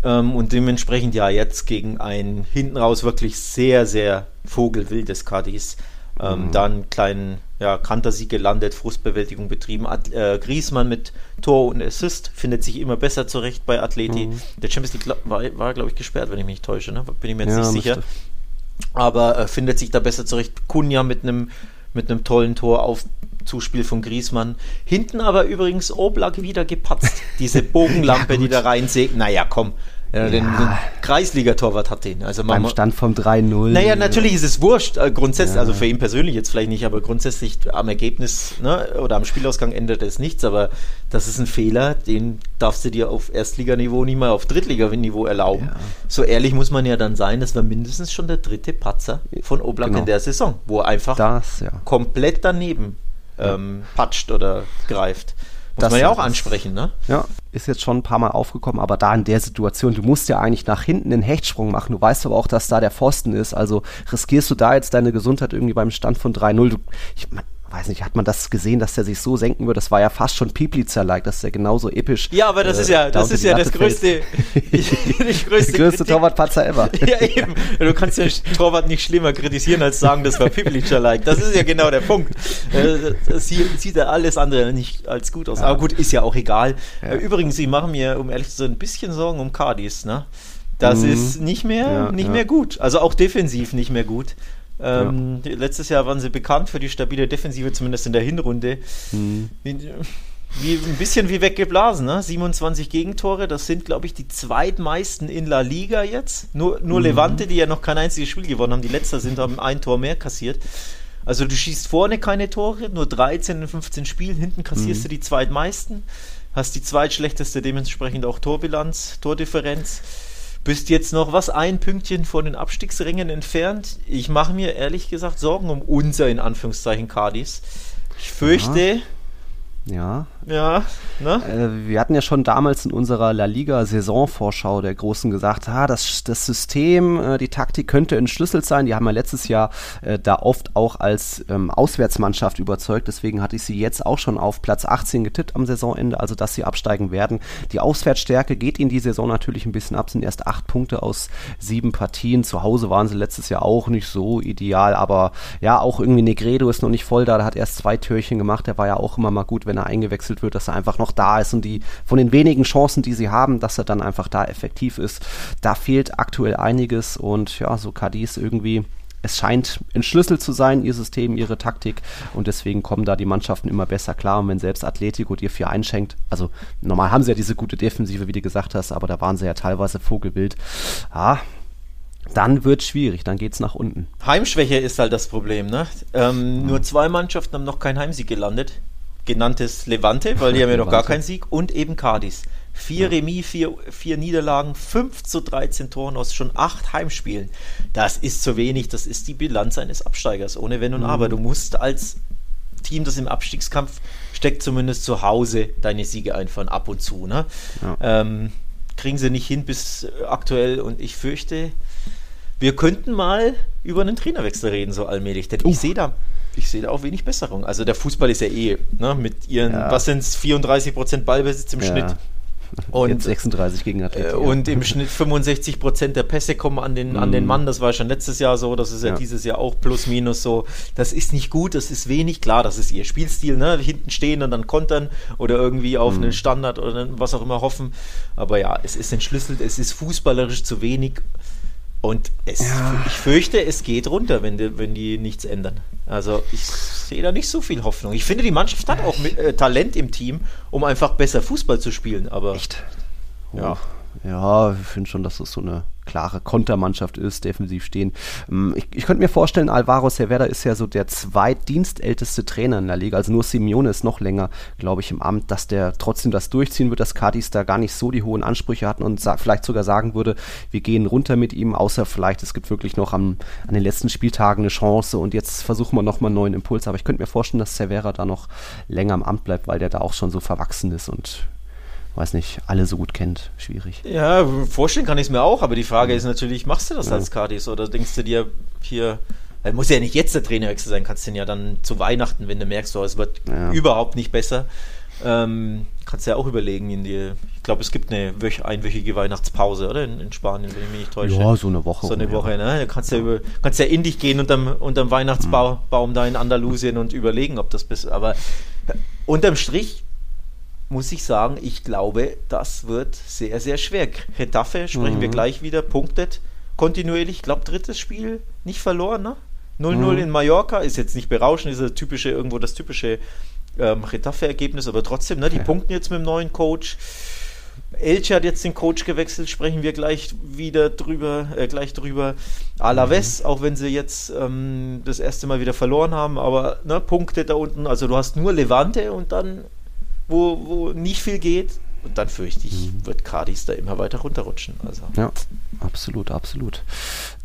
Ähm, und dementsprechend ja jetzt gegen ein hinten raus wirklich sehr, sehr vogelwildes Cadiz. Ähm, mhm. Dann kleinen ja, Kantersieg gelandet, Frustbewältigung betrieben. At äh, Griesmann mit Tor und Assist findet sich immer besser zurecht bei Atleti. Mhm. Der Champions League war, war glaube ich, gesperrt, wenn ich mich nicht täusche. Ne? Bin ich mir jetzt ja, nicht sicher. Aber äh, findet sich da besser zurecht. Kunja mit einem mit einem tollen Tor auf Zuspiel von Griesmann. Hinten aber übrigens Oblak wieder gepatzt. Diese Bogenlampe, ja, die da reinsägt. Naja, komm, ja, den, den Kreisliga-Torwart hat den. Also Beim Stand vom 3-0. Naja, natürlich ist es wurscht. Äh, grundsätzlich, ja. also für ihn persönlich jetzt vielleicht nicht, aber grundsätzlich am Ergebnis ne, oder am Spielausgang ändert es nichts. Aber das ist ein Fehler, den darfst du dir auf Erstliganiveau nicht mal auf Drittliganiveau erlauben. Ja. So ehrlich muss man ja dann sein, das war mindestens schon der dritte Patzer von Oblak genau. in der Saison, wo er einfach das, komplett daneben ähm, patscht oder greift. Muss das man ja auch ansprechen, ne? Ja, ist jetzt schon ein paar Mal aufgekommen, aber da in der Situation, du musst ja eigentlich nach hinten einen Hechtsprung machen. Du weißt aber auch, dass da der Pfosten ist. Also riskierst du da jetzt deine Gesundheit irgendwie beim Stand von 3-0. Ich, weiß nicht, hat man das gesehen, dass der sich so senken würde? Das war ja fast schon Piplizer-like, dass der genauso episch. Ja, aber das äh, ist ja, das ist ja das größte, die größte, größte Torwartpatzer ever. ja, eben. Du kannst ja Torwart nicht schlimmer kritisieren, als sagen, das war Piplizer-like. Das ist ja genau der Punkt. Äh, das sieht ja alles andere nicht als gut aus. Ja. Aber gut, ist ja auch egal. Ja. Äh, übrigens, sie machen mir, um ehrlich zu sein, ein bisschen Sorgen um Cardis, ne? Das mhm. ist nicht mehr, ja, nicht mehr gut. Also auch defensiv nicht mehr gut. Ähm, ja. Letztes Jahr waren sie bekannt für die stabile Defensive, zumindest in der Hinrunde. Mhm. Wie, ein bisschen wie weggeblasen, ne? 27 Gegentore, das sind, glaube ich, die zweitmeisten in La Liga jetzt. Nur, nur mhm. Levante, die ja noch kein einziges Spiel gewonnen haben, die letzter sind, haben ein Tor mehr kassiert. Also du schießt vorne keine Tore, nur 13 in 15 Spielen, hinten kassierst mhm. du die zweitmeisten, hast die zweitschlechteste dementsprechend auch Torbilanz, Tordifferenz. Bist jetzt noch was ein Pünktchen von den Abstiegsrängen entfernt. Ich mache mir ehrlich gesagt Sorgen um unser in Anführungszeichen Cardis. Ich fürchte, ja. Ja. Ja. Ne? Äh, wir hatten ja schon damals in unserer La Liga Saisonvorschau der Großen gesagt, ah, das, das System, äh, die Taktik könnte entschlüsselt sein. Die haben ja letztes Jahr äh, da oft auch als ähm, Auswärtsmannschaft überzeugt. Deswegen hatte ich sie jetzt auch schon auf Platz 18 getippt am Saisonende, also dass sie absteigen werden. Die Auswärtsstärke geht in die Saison natürlich ein bisschen ab, sind erst acht Punkte aus sieben Partien. Zu Hause waren sie letztes Jahr auch nicht so ideal, aber ja, auch irgendwie Negredo ist noch nicht voll da. Der hat erst zwei Türchen gemacht. Der war ja auch immer mal gut, wenn er eingewechselt wird, dass er einfach noch da ist und die von den wenigen Chancen, die sie haben, dass er dann einfach da effektiv ist. Da fehlt aktuell einiges und ja, so Cadiz irgendwie es scheint entschlüsselt zu sein, ihr System, ihre Taktik und deswegen kommen da die Mannschaften immer besser klar und wenn selbst Atletico dir vier einschenkt, also normal haben sie ja diese gute Defensive, wie du gesagt hast, aber da waren sie ja teilweise vogelwild. Ja, dann wird schwierig, dann geht es nach unten. Heimschwäche ist halt das Problem, ne? Ähm, mhm. Nur zwei Mannschaften haben noch keinen Heimsieg gelandet genanntes Levante, weil die haben ja noch gar keinen Sieg, und eben Cardis. Vier ja. Remis, vier, vier Niederlagen, 5 zu 13 Toren aus schon acht Heimspielen. Das ist zu wenig, das ist die Bilanz eines Absteigers, ohne Wenn und mhm. Aber. Du musst als Team, das im Abstiegskampf steckt, zumindest zu Hause deine Siege einfahren, ab und zu. Ne? Ja. Ähm, kriegen sie nicht hin bis aktuell und ich fürchte, wir könnten mal über einen Trainerwechsel reden, so allmählich. Denn uh. ich sehe da ich sehe da auch wenig Besserung. Also der Fußball ist ja eh, ne, mit ihren, ja. was sind es, 34% Ballbesitz im ja. Schnitt. Und Jetzt 36 gegen Atletico. Äh, und im Schnitt 65 Prozent der Pässe kommen an den, an den mhm. Mann. Das war schon letztes Jahr so. Das ist ja, ja, dieses Jahr auch plus minus so. Das ist nicht gut, das ist wenig. Klar, das ist ihr Spielstil. Ne? Hinten stehen und dann kontern oder irgendwie auf mhm. einen Standard oder was auch immer hoffen. Aber ja, es ist entschlüsselt. Es ist fußballerisch zu wenig. Und es, ja. ich fürchte, es geht runter, wenn die, wenn die nichts ändern. Also ich sehe da nicht so viel Hoffnung. Ich finde, die Mannschaft hat auch mit, äh, Talent im Team, um einfach besser Fußball zu spielen. Aber Echt? Ja. Ja, ich finde schon, dass das so eine klare Kontermannschaft ist, defensiv stehen. Ähm, ich, ich könnte mir vorstellen, Alvaro Cervera ist ja so der zweitdienstälteste Trainer in der Liga, also nur Simeone ist noch länger, glaube ich, im Amt, dass der trotzdem das durchziehen wird, dass Cadiz da gar nicht so die hohen Ansprüche hatten und vielleicht sogar sagen würde, wir gehen runter mit ihm, außer vielleicht es gibt wirklich noch am, an den letzten Spieltagen eine Chance und jetzt versuchen wir nochmal einen neuen Impuls. Aber ich könnte mir vorstellen, dass Cervera da noch länger im Amt bleibt, weil der da auch schon so verwachsen ist und weiß nicht, alle so gut kennt. Schwierig. Ja, vorstellen kann ich es mir auch, aber die Frage ist natürlich, machst du das ja. als Cardis oder denkst du dir hier, weil muss ja nicht jetzt der Trainerwechsel sein, kannst du den ja dann zu Weihnachten, wenn du merkst, oh, es wird ja. überhaupt nicht besser, ähm, kannst du ja auch überlegen in die, ich glaube, es gibt eine wöch einwöchige Weihnachtspause, oder? In, in, Spanien, wenn ich mich nicht täusche. Ja, so eine Woche. So eine Woche, ja. ne? Du kannst ja, über, kannst ja in dich gehen unterm, unterm Weihnachtsbaum mhm. da in Andalusien und überlegen, ob das besser, aber unterm Strich muss ich sagen, ich glaube, das wird sehr, sehr schwer. Retafe sprechen mhm. wir gleich wieder, punktet kontinuierlich. Ich glaube, drittes Spiel nicht verloren, ne? 0-0 mhm. in Mallorca ist jetzt nicht berauschend, ist das typische, irgendwo das typische ähm, Retafe-Ergebnis, aber trotzdem, ne? Die ja. punkten jetzt mit dem neuen Coach. Elche hat jetzt den Coach gewechselt, sprechen wir gleich wieder drüber, äh, gleich drüber. Alaves, mhm. auch wenn sie jetzt ähm, das erste Mal wieder verloren haben, aber ne, Punkte da unten, also du hast nur Levante und dann wo, wo nicht viel geht. Und dann fürchte ich, mhm. wird Cardis da immer weiter runterrutschen. Also. Ja, absolut, absolut.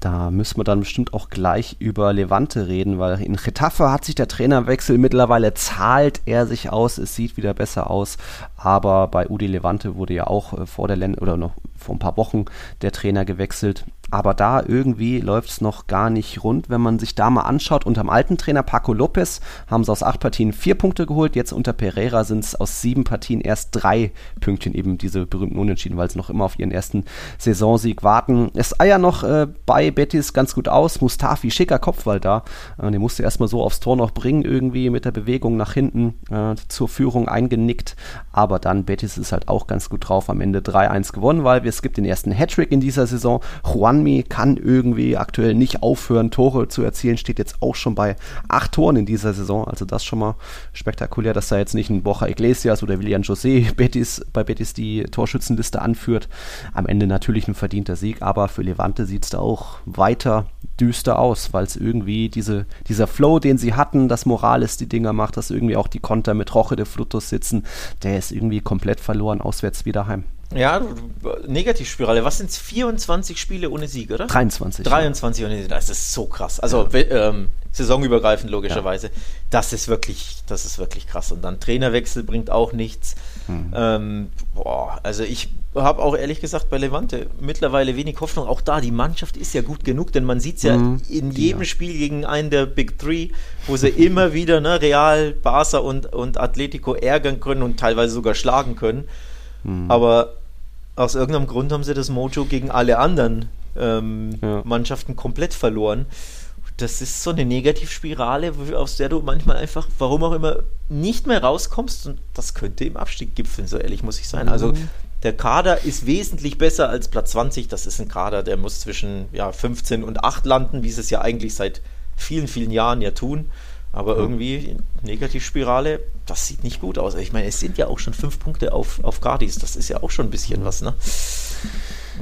Da müssen wir dann bestimmt auch gleich über Levante reden, weil in Getafe hat sich der Trainerwechsel mittlerweile zahlt er sich aus, es sieht wieder besser aus, aber bei Udi Levante wurde ja auch äh, vor der Länd oder noch vor ein paar Wochen der Trainer gewechselt aber da irgendwie läuft es noch gar nicht rund. Wenn man sich da mal anschaut, unter dem alten Trainer Paco Lopez haben sie aus acht Partien vier Punkte geholt. Jetzt unter Pereira sind es aus sieben Partien erst drei Pünktchen, eben diese berühmten Unentschieden, weil sie noch immer auf ihren ersten Saisonsieg warten. Es eier noch äh, bei Betis ganz gut aus. Mustafi, schicker Kopfball da. Äh, den musste erstmal so aufs Tor noch bringen, irgendwie mit der Bewegung nach hinten äh, zur Führung eingenickt. Aber dann Betis ist halt auch ganz gut drauf. Am Ende 3-1 gewonnen, weil es gibt den ersten Hattrick in dieser Saison. Juan Anmi kann irgendwie aktuell nicht aufhören, Tore zu erzielen, steht jetzt auch schon bei acht Toren in dieser Saison. Also das schon mal spektakulär, dass da jetzt nicht ein Borja Iglesias oder William José Betis, bei Betis die Torschützenliste anführt. Am Ende natürlich ein verdienter Sieg, aber für Levante sieht es da auch weiter düster aus, weil es irgendwie diese, dieser Flow, den sie hatten, dass Morales die Dinger macht, dass irgendwie auch die Konter mit Roche de Flutus sitzen, der ist irgendwie komplett verloren, auswärts wieder heim. Ja, Negativspirale. Was sind es? 24 Spiele ohne Sieg, oder? 23. 23 ja. ohne Sieg. Das ist so krass. Also ja. ähm, saisonübergreifend logischerweise. Ja. Das ist wirklich, das ist wirklich krass. Und dann Trainerwechsel bringt auch nichts. Mhm. Ähm, boah, also ich habe auch ehrlich gesagt bei Levante mittlerweile wenig Hoffnung. Auch da, die Mannschaft ist ja gut genug, denn man sieht es ja mhm. in jedem Spiel gegen einen der Big Three, wo sie immer wieder ne, Real, Barca und, und Atletico ärgern können und teilweise sogar schlagen können. Mhm. Aber aus irgendeinem Grund haben sie das Mojo gegen alle anderen ähm, ja. Mannschaften komplett verloren. Das ist so eine Negativspirale, aus der du manchmal einfach, warum auch immer, nicht mehr rauskommst. Und das könnte im Abstieg gipfeln, so ehrlich muss ich sein. Also mhm. Also der Kader ist wesentlich besser als Platz 20. Das ist ein Kader, der muss zwischen ja, 15 und 8 landen, wie sie es ja eigentlich seit vielen, vielen Jahren ja tun. Aber irgendwie Negativspirale, das sieht nicht gut aus. Ich meine, es sind ja auch schon fünf Punkte auf, auf Cardis. Das ist ja auch schon ein bisschen was, ne?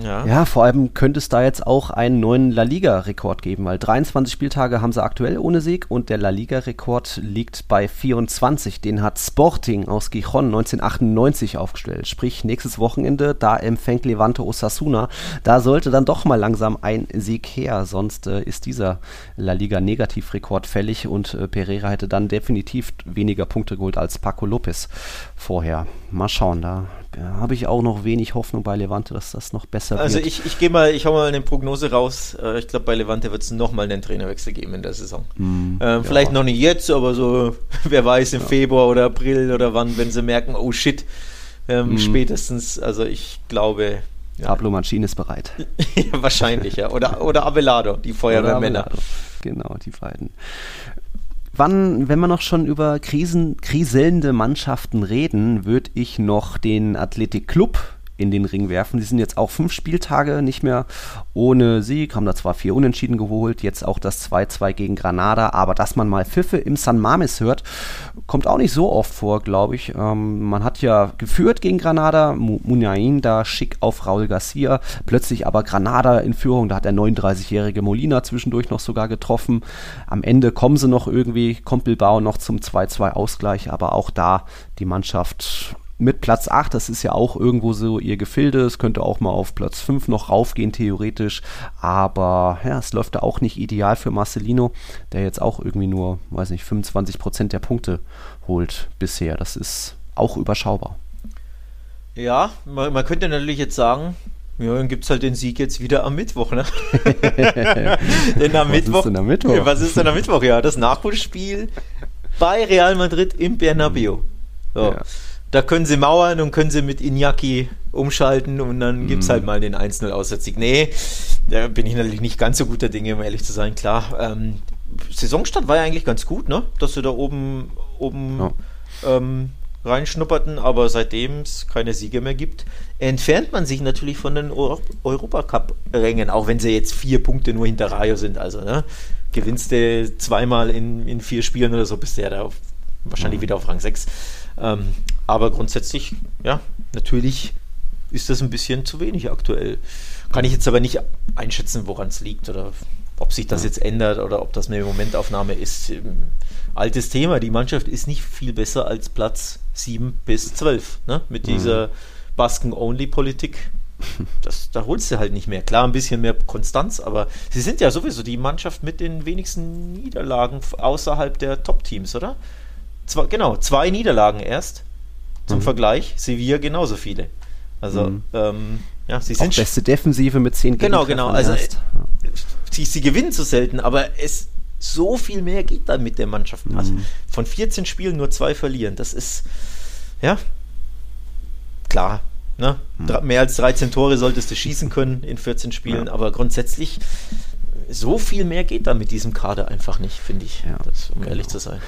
Ja. ja, vor allem könnte es da jetzt auch einen neuen La Liga-Rekord geben, weil 23 Spieltage haben sie aktuell ohne Sieg und der La Liga-Rekord liegt bei 24. Den hat Sporting aus Gijon 1998 aufgestellt. Sprich, nächstes Wochenende, da empfängt Levante Osasuna. Da sollte dann doch mal langsam ein Sieg her, sonst äh, ist dieser La Liga-Negativrekord fällig und äh, Pereira hätte dann definitiv weniger Punkte geholt als Paco Lopez vorher. Mal schauen, da habe ich auch noch wenig Hoffnung bei Levante, dass das noch besser also wird. Also ich, ich gehe mal, ich hau mal eine Prognose raus. Äh, ich glaube, bei Levante wird es nochmal einen Trainerwechsel geben in der Saison. Mm, ähm, ja. Vielleicht noch nicht jetzt, aber so, wer weiß, im ja. Februar oder April oder wann, wenn sie merken, oh shit, ähm, mhm. spätestens. Also ich glaube. Ja. Pablo Mancini ist bereit. wahrscheinlich, ja. Oder, oder Abelardo, die Feuerwehrmänner. Genau, die beiden. Wann, wenn wir noch schon über Krisen, kriselnde Mannschaften reden, würde ich noch den Athletic Club in den Ring werfen. Die sind jetzt auch fünf Spieltage nicht mehr ohne Sieg, haben da zwar vier Unentschieden geholt, jetzt auch das 2-2 gegen Granada, aber dass man mal Pfiffe im San Mames hört, kommt auch nicht so oft vor, glaube ich. Ähm, man hat ja geführt gegen Granada, Munain da schick auf Raul Garcia, plötzlich aber Granada in Führung, da hat der 39-jährige Molina zwischendurch noch sogar getroffen. Am Ende kommen sie noch irgendwie, kommt Bilbao noch zum 2-2 Ausgleich, aber auch da die Mannschaft mit Platz 8, das ist ja auch irgendwo so ihr Gefilde, es könnte auch mal auf Platz 5 noch raufgehen theoretisch, aber ja, es läuft da auch nicht ideal für Marcelino, der jetzt auch irgendwie nur, weiß nicht, 25 Prozent der Punkte holt bisher. Das ist auch überschaubar. Ja, man, man könnte natürlich jetzt sagen, ja, dann gibt es halt den Sieg jetzt wieder am Mittwoch, ne? denn am was Mittwoch, ist denn am Mittwoch? Was ist denn am Mittwoch? Ja, das Nachholspiel bei Real Madrid im Bernabeu. So. Ja da können sie mauern und können sie mit Iñaki umschalten und dann gibt es halt mal den 1-0 Auswärtssieg. Nee, da bin ich natürlich nicht ganz so guter Dinge, um ehrlich zu sein. Klar, ähm, Saisonstart war ja eigentlich ganz gut, ne? Dass sie da oben, oben ja. ähm, reinschnupperten, aber seitdem es keine Siege mehr gibt, entfernt man sich natürlich von den Euro Europacup-Rängen, auch wenn sie jetzt vier Punkte nur hinter Rayo sind. Also, ne? Gewinnst du zweimal in, in vier Spielen oder so, bist du ja da auf, wahrscheinlich mhm. wieder auf Rang 6. Ähm, aber grundsätzlich, ja, natürlich ist das ein bisschen zu wenig aktuell. Kann ich jetzt aber nicht einschätzen, woran es liegt oder ob sich das jetzt ändert oder ob das eine Momentaufnahme ist. Altes Thema, die Mannschaft ist nicht viel besser als Platz 7 bis 12. Ne? Mit mhm. dieser Basken-Only-Politik. Das, da holst du halt nicht mehr. Klar, ein bisschen mehr Konstanz, aber sie sind ja sowieso die Mannschaft mit den wenigsten Niederlagen außerhalb der Top-Teams, oder? Zwei, genau, zwei Niederlagen erst. Zum mhm. Vergleich, Sevilla genauso viele. Also, mhm. ähm, ja, sie sind. Auch beste Defensive mit zehn Genau, genau. Also, erst. sie, sie gewinnen zu selten, aber es so viel mehr geht da mit der Mannschaft. Mhm. Also, von 14 Spielen nur zwei verlieren. Das ist, ja, klar. Ne? Mhm. Mehr als 13 Tore solltest du schießen können in 14 Spielen, ja. aber grundsätzlich so viel mehr geht da mit diesem Kader einfach nicht, finde ich, ja, das, um genau. ehrlich zu sein.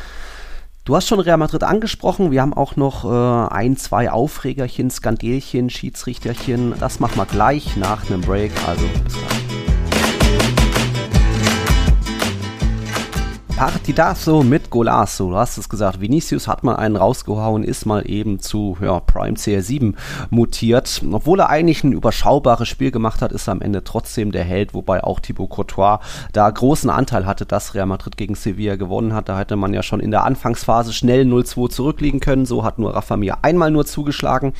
Du hast schon Real Madrid angesprochen. Wir haben auch noch äh, ein, zwei Aufregerchen, Skandelchen, Schiedsrichterchen. Das machen wir gleich nach einem Break. Also bis gleich. Partidazo mit Golazo. Du hast es gesagt, Vinicius hat mal einen rausgehauen, ist mal eben zu ja, Prime CR7 mutiert. Obwohl er eigentlich ein überschaubares Spiel gemacht hat, ist er am Ende trotzdem der Held, wobei auch Thibaut Courtois da großen Anteil hatte, dass Real Madrid gegen Sevilla gewonnen hat. Da hätte man ja schon in der Anfangsphase schnell 0-2 zurückliegen können. So hat nur Rafa Mir einmal nur zugeschlagen.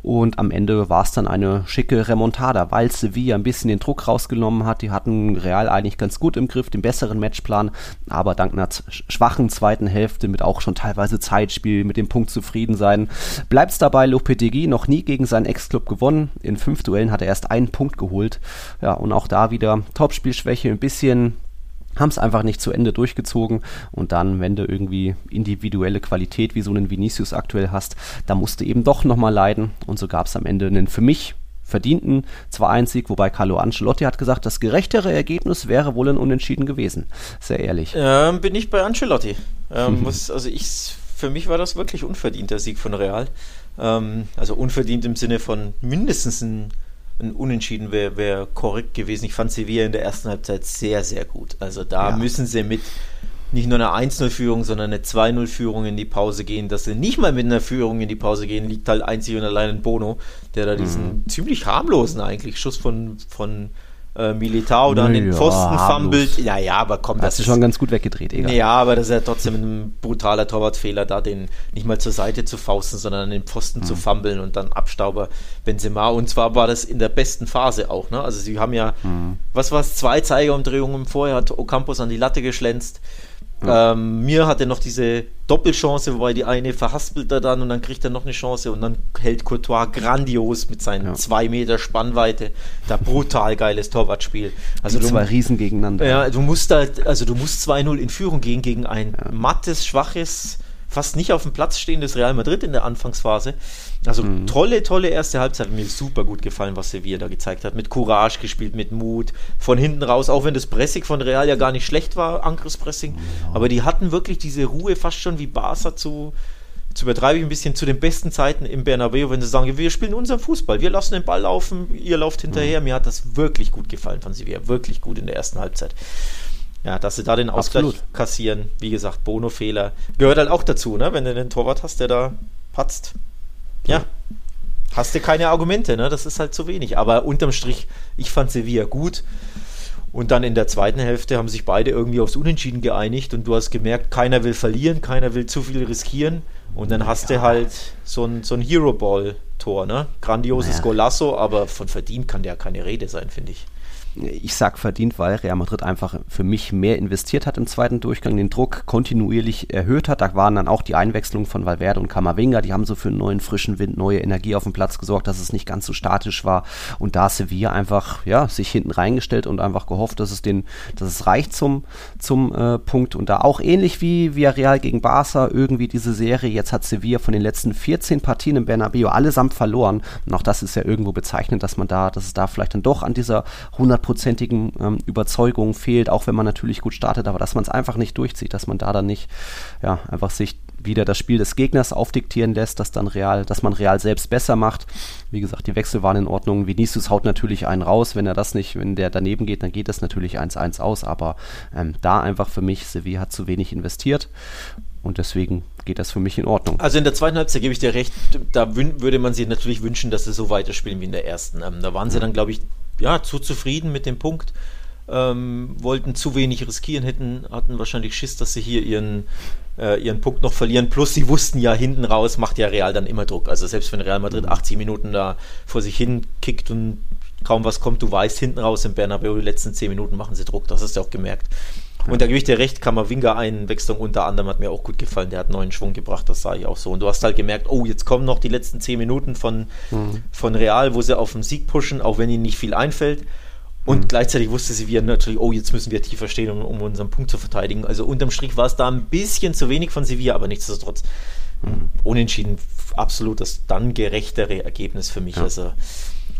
Und am Ende war es dann eine schicke Remontada, weil Sevilla ein bisschen den Druck rausgenommen hat. Die hatten Real eigentlich ganz gut im Griff, den besseren Matchplan, aber dank einer schwachen zweiten Hälfte mit auch schon teilweise Zeitspiel mit dem Punkt zufrieden sein. Bleibt es dabei, Lopetegui noch nie gegen seinen Ex-Club gewonnen. In fünf Duellen hat er erst einen Punkt geholt. Ja, und auch da wieder Topspielschwäche, ein bisschen haben es einfach nicht zu Ende durchgezogen und dann, wenn du irgendwie individuelle Qualität wie so einen Vinicius aktuell hast, da musst du eben doch nochmal leiden und so gab es am Ende einen für mich verdienten 2-1-Sieg, wobei Carlo Ancelotti hat gesagt, das gerechtere Ergebnis wäre wohl ein Unentschieden gewesen. Sehr ehrlich. Ähm, bin ich bei Ancelotti. Ähm, muss, also ich, für mich war das wirklich unverdienter Sieg von Real. Ähm, also unverdient im Sinne von mindestens ein ein Unentschieden wäre wär korrekt gewesen. Ich fand Sevilla in der ersten Halbzeit sehr, sehr gut. Also da ja. müssen sie mit nicht nur einer 1-0-Führung, sondern eine 2-0-Führung in die Pause gehen. Dass sie nicht mal mit einer Führung in die Pause gehen, liegt halt einzig und allein in Bono, der da diesen mhm. ziemlich harmlosen eigentlich Schuss von, von äh, Militao da an den Pfosten fummelt. Ja, ja, aber komm, das ist schon ganz gut weggedreht, egal. Ja, aber das ist ja trotzdem ein brutaler Torwartfehler, da den nicht mal zur Seite zu fausten, sondern an den Pfosten mhm. zu fummeln und dann Abstauber Benzema. Und zwar war das in der besten Phase auch, ne? Also sie haben ja, mhm. was war es, zwei Zeigerumdrehungen vorher, hat Ocampos an die Latte geschlänzt. Ja. Ähm, mir hat er noch diese Doppelchance, wobei die eine verhaspelt er dann und dann kriegt er noch eine Chance und dann hält Courtois grandios mit seinen ja. zwei Meter Spannweite. Da brutal geiles Torwartspiel. Also die zwei du, Riesen gegeneinander. Ja, du musst da, also du musst 2-0 in Führung gehen gegen ein ja. mattes, schwaches fast nicht auf dem Platz stehendes Real Madrid in der Anfangsphase. Also mhm. tolle, tolle erste Halbzeit. Mir super gut gefallen, was Sevilla da gezeigt hat. Mit Courage gespielt, mit Mut, von hinten raus, auch wenn das Pressing von Real ja gar nicht schlecht war, Angriffspressing. Ja. Aber die hatten wirklich diese Ruhe, fast schon wie Barca zu, zu übertreibe ich ein bisschen, zu den besten Zeiten im Bernabeu, wenn sie sagen, wir spielen unseren Fußball, wir lassen den Ball laufen, ihr lauft hinterher. Mhm. Mir hat das wirklich gut gefallen von Sevilla, wirklich gut in der ersten Halbzeit. Ja, dass sie da den Ausgleich Absolut. kassieren, wie gesagt, Bono-Fehler, gehört halt auch dazu, ne? wenn du einen Torwart hast, der da patzt. Ja, hast du keine Argumente, ne? das ist halt zu wenig. Aber unterm Strich, ich fand Sevilla gut. Und dann in der zweiten Hälfte haben sich beide irgendwie aufs Unentschieden geeinigt und du hast gemerkt, keiner will verlieren, keiner will zu viel riskieren. Und dann hast ja. du halt so ein, so ein Hero-Ball-Tor, ne? Grandioses naja. Golasso, aber von verdient kann ja keine Rede sein, finde ich ich sag verdient, weil Real Madrid einfach für mich mehr investiert hat im zweiten Durchgang, den Druck kontinuierlich erhöht hat. Da waren dann auch die Einwechslungen von Valverde und Camavinga, die haben so für einen neuen frischen Wind, neue Energie auf dem Platz gesorgt, dass es nicht ganz so statisch war. Und da Sevilla einfach, ja, sich hinten reingestellt und einfach gehofft, dass es den, dass es reicht zum, zum äh, Punkt. Und da auch ähnlich wie Villarreal gegen Barca irgendwie diese Serie. Jetzt hat Sevilla von den letzten 14 Partien im Bernabeu allesamt verloren. Und auch das ist ja irgendwo bezeichnend, dass man da, dass es da vielleicht dann doch an dieser 100 hundertprozentigen ähm, Überzeugung fehlt, auch wenn man natürlich gut startet, aber dass man es einfach nicht durchzieht, dass man da dann nicht ja, einfach sich wieder das Spiel des Gegners aufdiktieren lässt, dass dann real, dass man real selbst besser macht. Wie gesagt, die Wechsel waren in Ordnung. Vinicius haut natürlich einen raus, wenn er das nicht, wenn der daneben geht, dann geht das natürlich 1-1 aus, aber ähm, da einfach für mich, Sevilla hat zu wenig investiert und deswegen geht das für mich in Ordnung. Also in der zweiten Halbzeit gebe ich dir recht, da würde man sich natürlich wünschen, dass sie so weiterspielen wie in der ersten. Ähm, da waren sie dann, glaube ich, ja, zu zufrieden mit dem Punkt. Ähm, wollten zu wenig riskieren, hätten, hatten wahrscheinlich Schiss, dass sie hier ihren, äh, ihren Punkt noch verlieren. Plus sie wussten ja hinten raus, macht ja Real dann immer Druck. Also selbst wenn Real Madrid 80 mhm. Minuten da vor sich hin kickt und kaum was kommt, du weißt hinten raus im Bernabeu, die letzten 10 Minuten machen sie Druck. Das hast du auch gemerkt. Und da gebe ich dir recht, Kammerwinger Einwechslung unter anderem hat mir auch gut gefallen. Der hat neuen Schwung gebracht, das sah ich auch so. Und du hast halt gemerkt, oh, jetzt kommen noch die letzten zehn Minuten von, mhm. von Real, wo sie auf den Sieg pushen, auch wenn ihnen nicht viel einfällt. Und mhm. gleichzeitig wusste sie wieder natürlich, oh, jetzt müssen wir tiefer stehen, um, um unseren Punkt zu verteidigen. Also unterm Strich war es da ein bisschen zu wenig von Sevilla, aber nichtsdestotrotz mhm. unentschieden absolut das dann gerechtere Ergebnis für mich. Ja. Also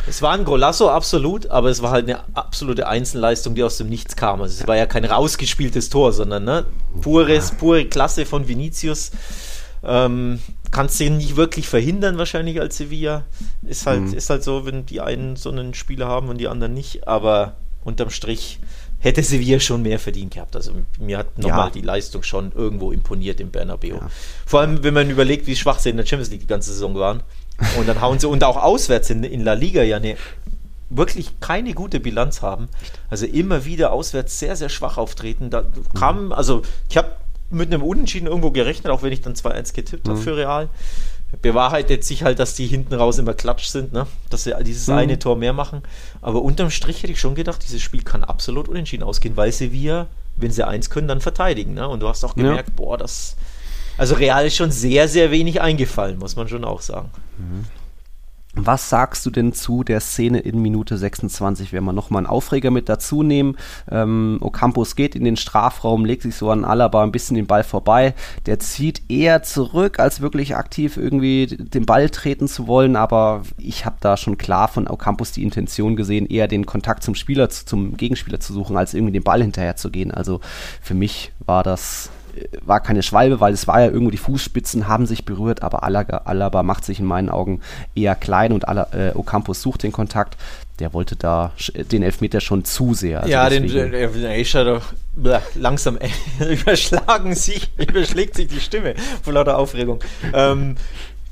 es war ein Golasso, absolut, aber es war halt eine absolute Einzelleistung, die aus dem Nichts kam. Also es war ja kein rausgespieltes Tor, sondern ne, pures, pure Klasse von Vinicius. Ähm, kannst du nicht wirklich verhindern, wahrscheinlich als Sevilla. Ist halt, mhm. ist halt so, wenn die einen so einen Spieler haben und die anderen nicht, aber unterm Strich hätte Sevilla schon mehr verdient gehabt. Also mir hat nochmal ja. die Leistung schon irgendwo imponiert im Bernabeu. Ja. Vor allem, wenn man überlegt, wie schwach sie in der Champions League die ganze Saison waren. Und dann hauen sie und auch auswärts in, in La Liga ja eine wirklich keine gute Bilanz haben. Also immer wieder auswärts sehr, sehr schwach auftreten. Da kam, mhm. also ich habe mit einem Unentschieden irgendwo gerechnet, auch wenn ich dann 2-1 getippt mhm. habe für Real. Bewahrheitet sich halt, dass die hinten raus immer klatsch sind, ne? dass sie dieses mhm. eine Tor mehr machen. Aber unterm Strich hätte ich schon gedacht, dieses Spiel kann absolut unentschieden ausgehen, weil sie wir, wenn sie eins können, dann verteidigen. Ne? Und du hast auch gemerkt, ja. boah, das, also Real ist schon sehr, sehr wenig eingefallen, muss man schon auch sagen. Mhm. Was sagst du denn zu der Szene in Minute 26, wenn wir nochmal einen Aufreger mit dazu nehmen? Ähm, Ocampos geht in den Strafraum, legt sich so an Alaba ein bisschen den Ball vorbei. Der zieht eher zurück, als wirklich aktiv irgendwie den Ball treten zu wollen. Aber ich habe da schon klar von Ocampos die Intention gesehen, eher den Kontakt zum Spieler, zum Gegenspieler zu suchen, als irgendwie den Ball hinterher zu gehen. Also für mich war das war keine Schwalbe, weil es war ja irgendwo die Fußspitzen haben sich berührt, aber Alaba, Alaba macht sich in meinen Augen eher klein und Ala, äh, Ocampos sucht den Kontakt. Der wollte da den Elfmeter schon zu sehr. Also ja, deswegen. den, den Aisha doch langsam überschlagen sich, überschlägt sich die Stimme vor lauter Aufregung. Ähm,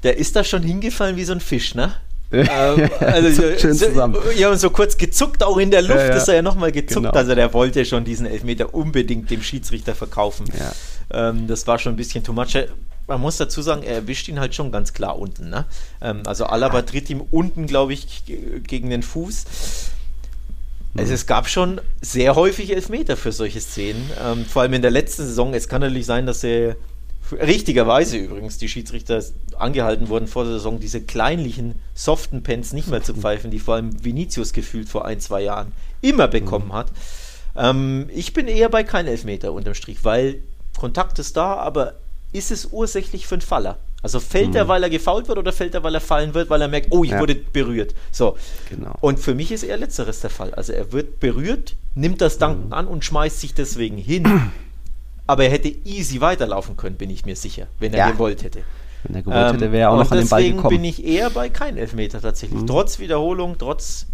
der ist da schon hingefallen wie so ein Fisch, ne? ähm, also, schön zusammen. Ja, und so kurz gezuckt auch in der Luft ja, ja. ist er ja nochmal gezuckt. Genau. Also der wollte schon diesen Elfmeter unbedingt dem Schiedsrichter verkaufen. Ja. Ähm, das war schon ein bisschen too much. Man muss dazu sagen, er erwischt ihn halt schon ganz klar unten. Ne? Ähm, also Alaba tritt ihm unten, glaube ich, gegen den Fuß. Also es gab schon sehr häufig Elfmeter für solche Szenen. Ähm, vor allem in der letzten Saison. Es kann natürlich sein, dass er richtigerweise übrigens die Schiedsrichter angehalten wurden vor der Saison, diese kleinlichen, soften Pens nicht mehr zu pfeifen, die vor allem Vinicius gefühlt vor ein, zwei Jahren immer bekommen hat. Ähm, ich bin eher bei kein Elfmeter unterm Strich, weil Kontakt ist da, aber ist es ursächlich für einen Faller? Also fällt mhm. er, weil er gefault wird oder fällt er, weil er fallen wird, weil er merkt, oh, ich ja. wurde berührt. So. Genau. Und für mich ist eher letzteres der Fall. Also er wird berührt, nimmt das Danken mhm. an und schmeißt sich deswegen hin. Aber er hätte easy weiterlaufen können, bin ich mir sicher, wenn er ja. gewollt hätte. Wenn er gewollt hätte, wäre er auch ähm, noch an den Ball gekommen. Deswegen bin ich eher bei kein Elfmeter tatsächlich. Mhm. Trotz Wiederholung, trotz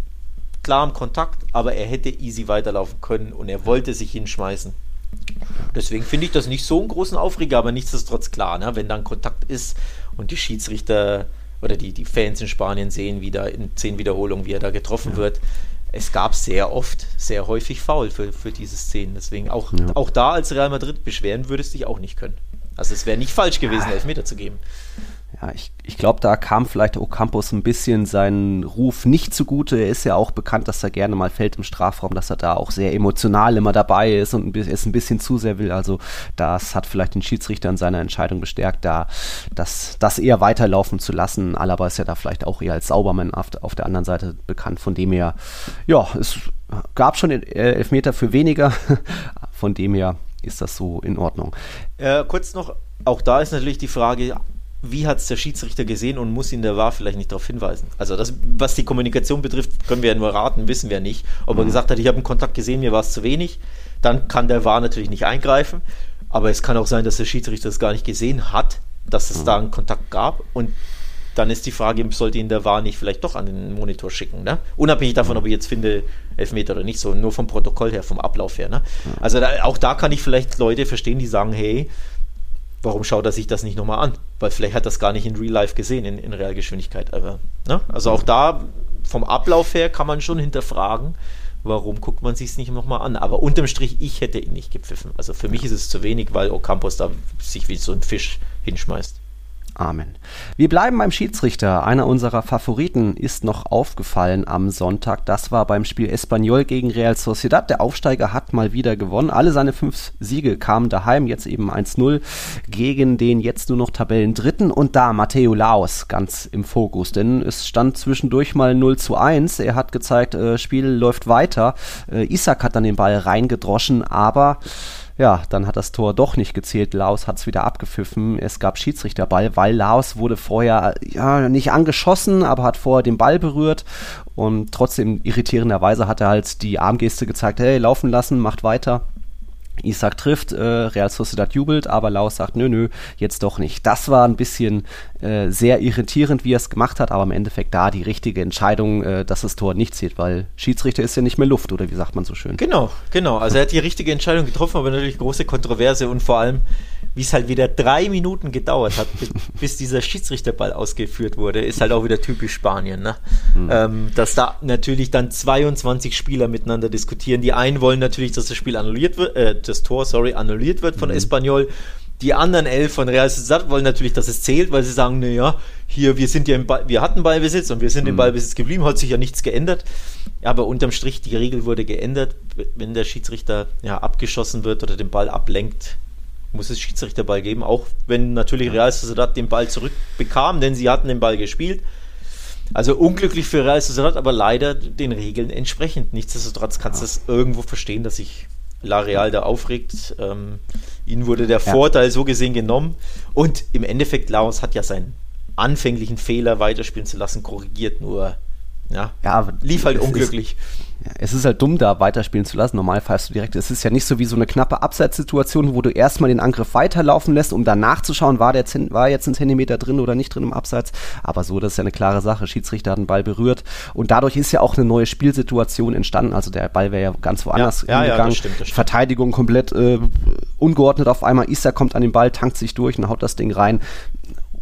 klarem Kontakt, aber er hätte easy weiterlaufen können und er wollte sich hinschmeißen. Deswegen finde ich das nicht so einen großen Aufreger, aber nichtsdestotrotz klar, ne? wenn dann Kontakt ist und die Schiedsrichter oder die, die Fans in Spanien sehen wieder in zehn Wiederholungen, wie er da getroffen ja. wird. Es gab sehr oft, sehr häufig Foul für, für diese Szenen. Deswegen auch, ja. auch da als Real Madrid beschweren würdest du dich auch nicht können. Also es wäre nicht falsch gewesen, Elfmeter zu geben. Ja, ich, ich glaube, da kam vielleicht Ocampos ein bisschen seinen Ruf nicht zugute. Er ist ja auch bekannt, dass er gerne mal fällt im Strafraum, dass er da auch sehr emotional immer dabei ist und es ein bisschen zu sehr will. Also das hat vielleicht den Schiedsrichter in seiner Entscheidung bestärkt, da das, das eher weiterlaufen zu lassen. Alaba ist ja da vielleicht auch eher als Saubermann auf, auf der anderen Seite bekannt, von dem her, ja, es gab schon Elfmeter für weniger, von dem her ist das so in Ordnung. Äh, kurz noch, auch da ist natürlich die Frage, wie hat es der Schiedsrichter gesehen und muss ihn der War vielleicht nicht darauf hinweisen? Also das, was die Kommunikation betrifft, können wir ja nur raten, wissen wir nicht. Ob er mhm. gesagt hat, ich habe einen Kontakt gesehen, mir war es zu wenig, dann kann der War natürlich nicht eingreifen. Aber es kann auch sein, dass der Schiedsrichter es gar nicht gesehen hat, dass es mhm. da einen Kontakt gab und dann ist die Frage, sollte ihn der War nicht vielleicht doch an den Monitor schicken, ne? Unabhängig davon, ob ich jetzt finde, Elfmeter oder nicht, so nur vom Protokoll her, vom Ablauf her, ne? Also da, auch da kann ich vielleicht Leute verstehen, die sagen, hey, warum schaut er sich das nicht nochmal an? Weil vielleicht hat er das gar nicht in Real Life gesehen, in, in Realgeschwindigkeit. Aber, ne? Also auch da vom Ablauf her kann man schon hinterfragen, warum guckt man sich es nicht nochmal an. Aber unterm Strich, ich hätte ihn nicht gepfiffen. Also für mich ist es zu wenig, weil Ocampos da sich wie so ein Fisch hinschmeißt. Amen. Wir bleiben beim Schiedsrichter. Einer unserer Favoriten ist noch aufgefallen am Sonntag. Das war beim Spiel Espanyol gegen Real Sociedad. Der Aufsteiger hat mal wieder gewonnen. Alle seine fünf Siege kamen daheim. Jetzt eben 1-0 gegen den jetzt nur noch Tabellendritten. Und da Matteo Laos ganz im Fokus. Denn es stand zwischendurch mal 0 zu 1. Er hat gezeigt, äh, Spiel läuft weiter. Äh, Isaac hat dann den Ball reingedroschen, aber ja, dann hat das Tor doch nicht gezählt. Laos hat es wieder abgepfiffen. Es gab Schiedsrichterball, weil Laos wurde vorher ja nicht angeschossen, aber hat vorher den Ball berührt. Und trotzdem irritierenderweise hat er halt die Armgeste gezeigt, hey, laufen lassen, macht weiter. Isaac trifft, äh, Real Sociedad jubelt, aber Laos sagt, nö, nö, jetzt doch nicht. Das war ein bisschen äh, sehr irritierend, wie er es gemacht hat, aber im Endeffekt da die richtige Entscheidung, äh, dass das Tor nicht zählt, weil Schiedsrichter ist ja nicht mehr Luft, oder wie sagt man so schön? Genau, genau. Also er hat die richtige Entscheidung getroffen, aber natürlich große Kontroverse und vor allem wie es halt wieder drei Minuten gedauert hat, bis dieser Schiedsrichterball ausgeführt wurde, ist halt auch wieder typisch Spanien. Ne? Mhm. Ähm, dass da natürlich dann 22 Spieler miteinander diskutieren. Die einen wollen natürlich, dass das Spiel annulliert wird, äh, das Tor, sorry, annulliert wird von mhm. Espanyol. Die anderen elf von Real Sociedad wollen natürlich, dass es zählt, weil sie sagen, naja, hier, wir sind ja im Ball, wir hatten Ballbesitz und wir sind mhm. im Ballbesitz geblieben, hat sich ja nichts geändert. Aber unterm Strich, die Regel wurde geändert. Wenn der Schiedsrichter ja, abgeschossen wird oder den Ball ablenkt, muss es Schiedsrichterball geben, auch wenn natürlich Real Sociedad den Ball zurückbekam, denn sie hatten den Ball gespielt. Also unglücklich für Real Sociedad, aber leider den Regeln entsprechend. Nichtsdestotrotz kannst du es irgendwo verstehen, dass sich La Real da aufregt. Ähm, ihnen wurde der ja. Vorteil so gesehen genommen. Und im Endeffekt, Laos hat ja seinen anfänglichen Fehler weiterspielen zu lassen, korrigiert, nur ja, ja lief halt unglücklich. Ist, ja, es ist halt dumm, da weiterspielen zu lassen. Normal pfeifst du direkt. Es ist ja nicht so wie so eine knappe Abseitssituation, wo du erstmal den Angriff weiterlaufen lässt, um danach zu schauen, war, der war jetzt ein Zentimeter drin oder nicht drin im Abseits. Aber so, das ist ja eine klare Sache. Schiedsrichter hat den Ball berührt. Und dadurch ist ja auch eine neue Spielsituation entstanden. Also der Ball wäre ja ganz woanders ja, ja, Ja, das stimmt, das stimmt. Verteidigung komplett äh, ungeordnet auf einmal. Issa kommt an den Ball, tankt sich durch und haut das Ding rein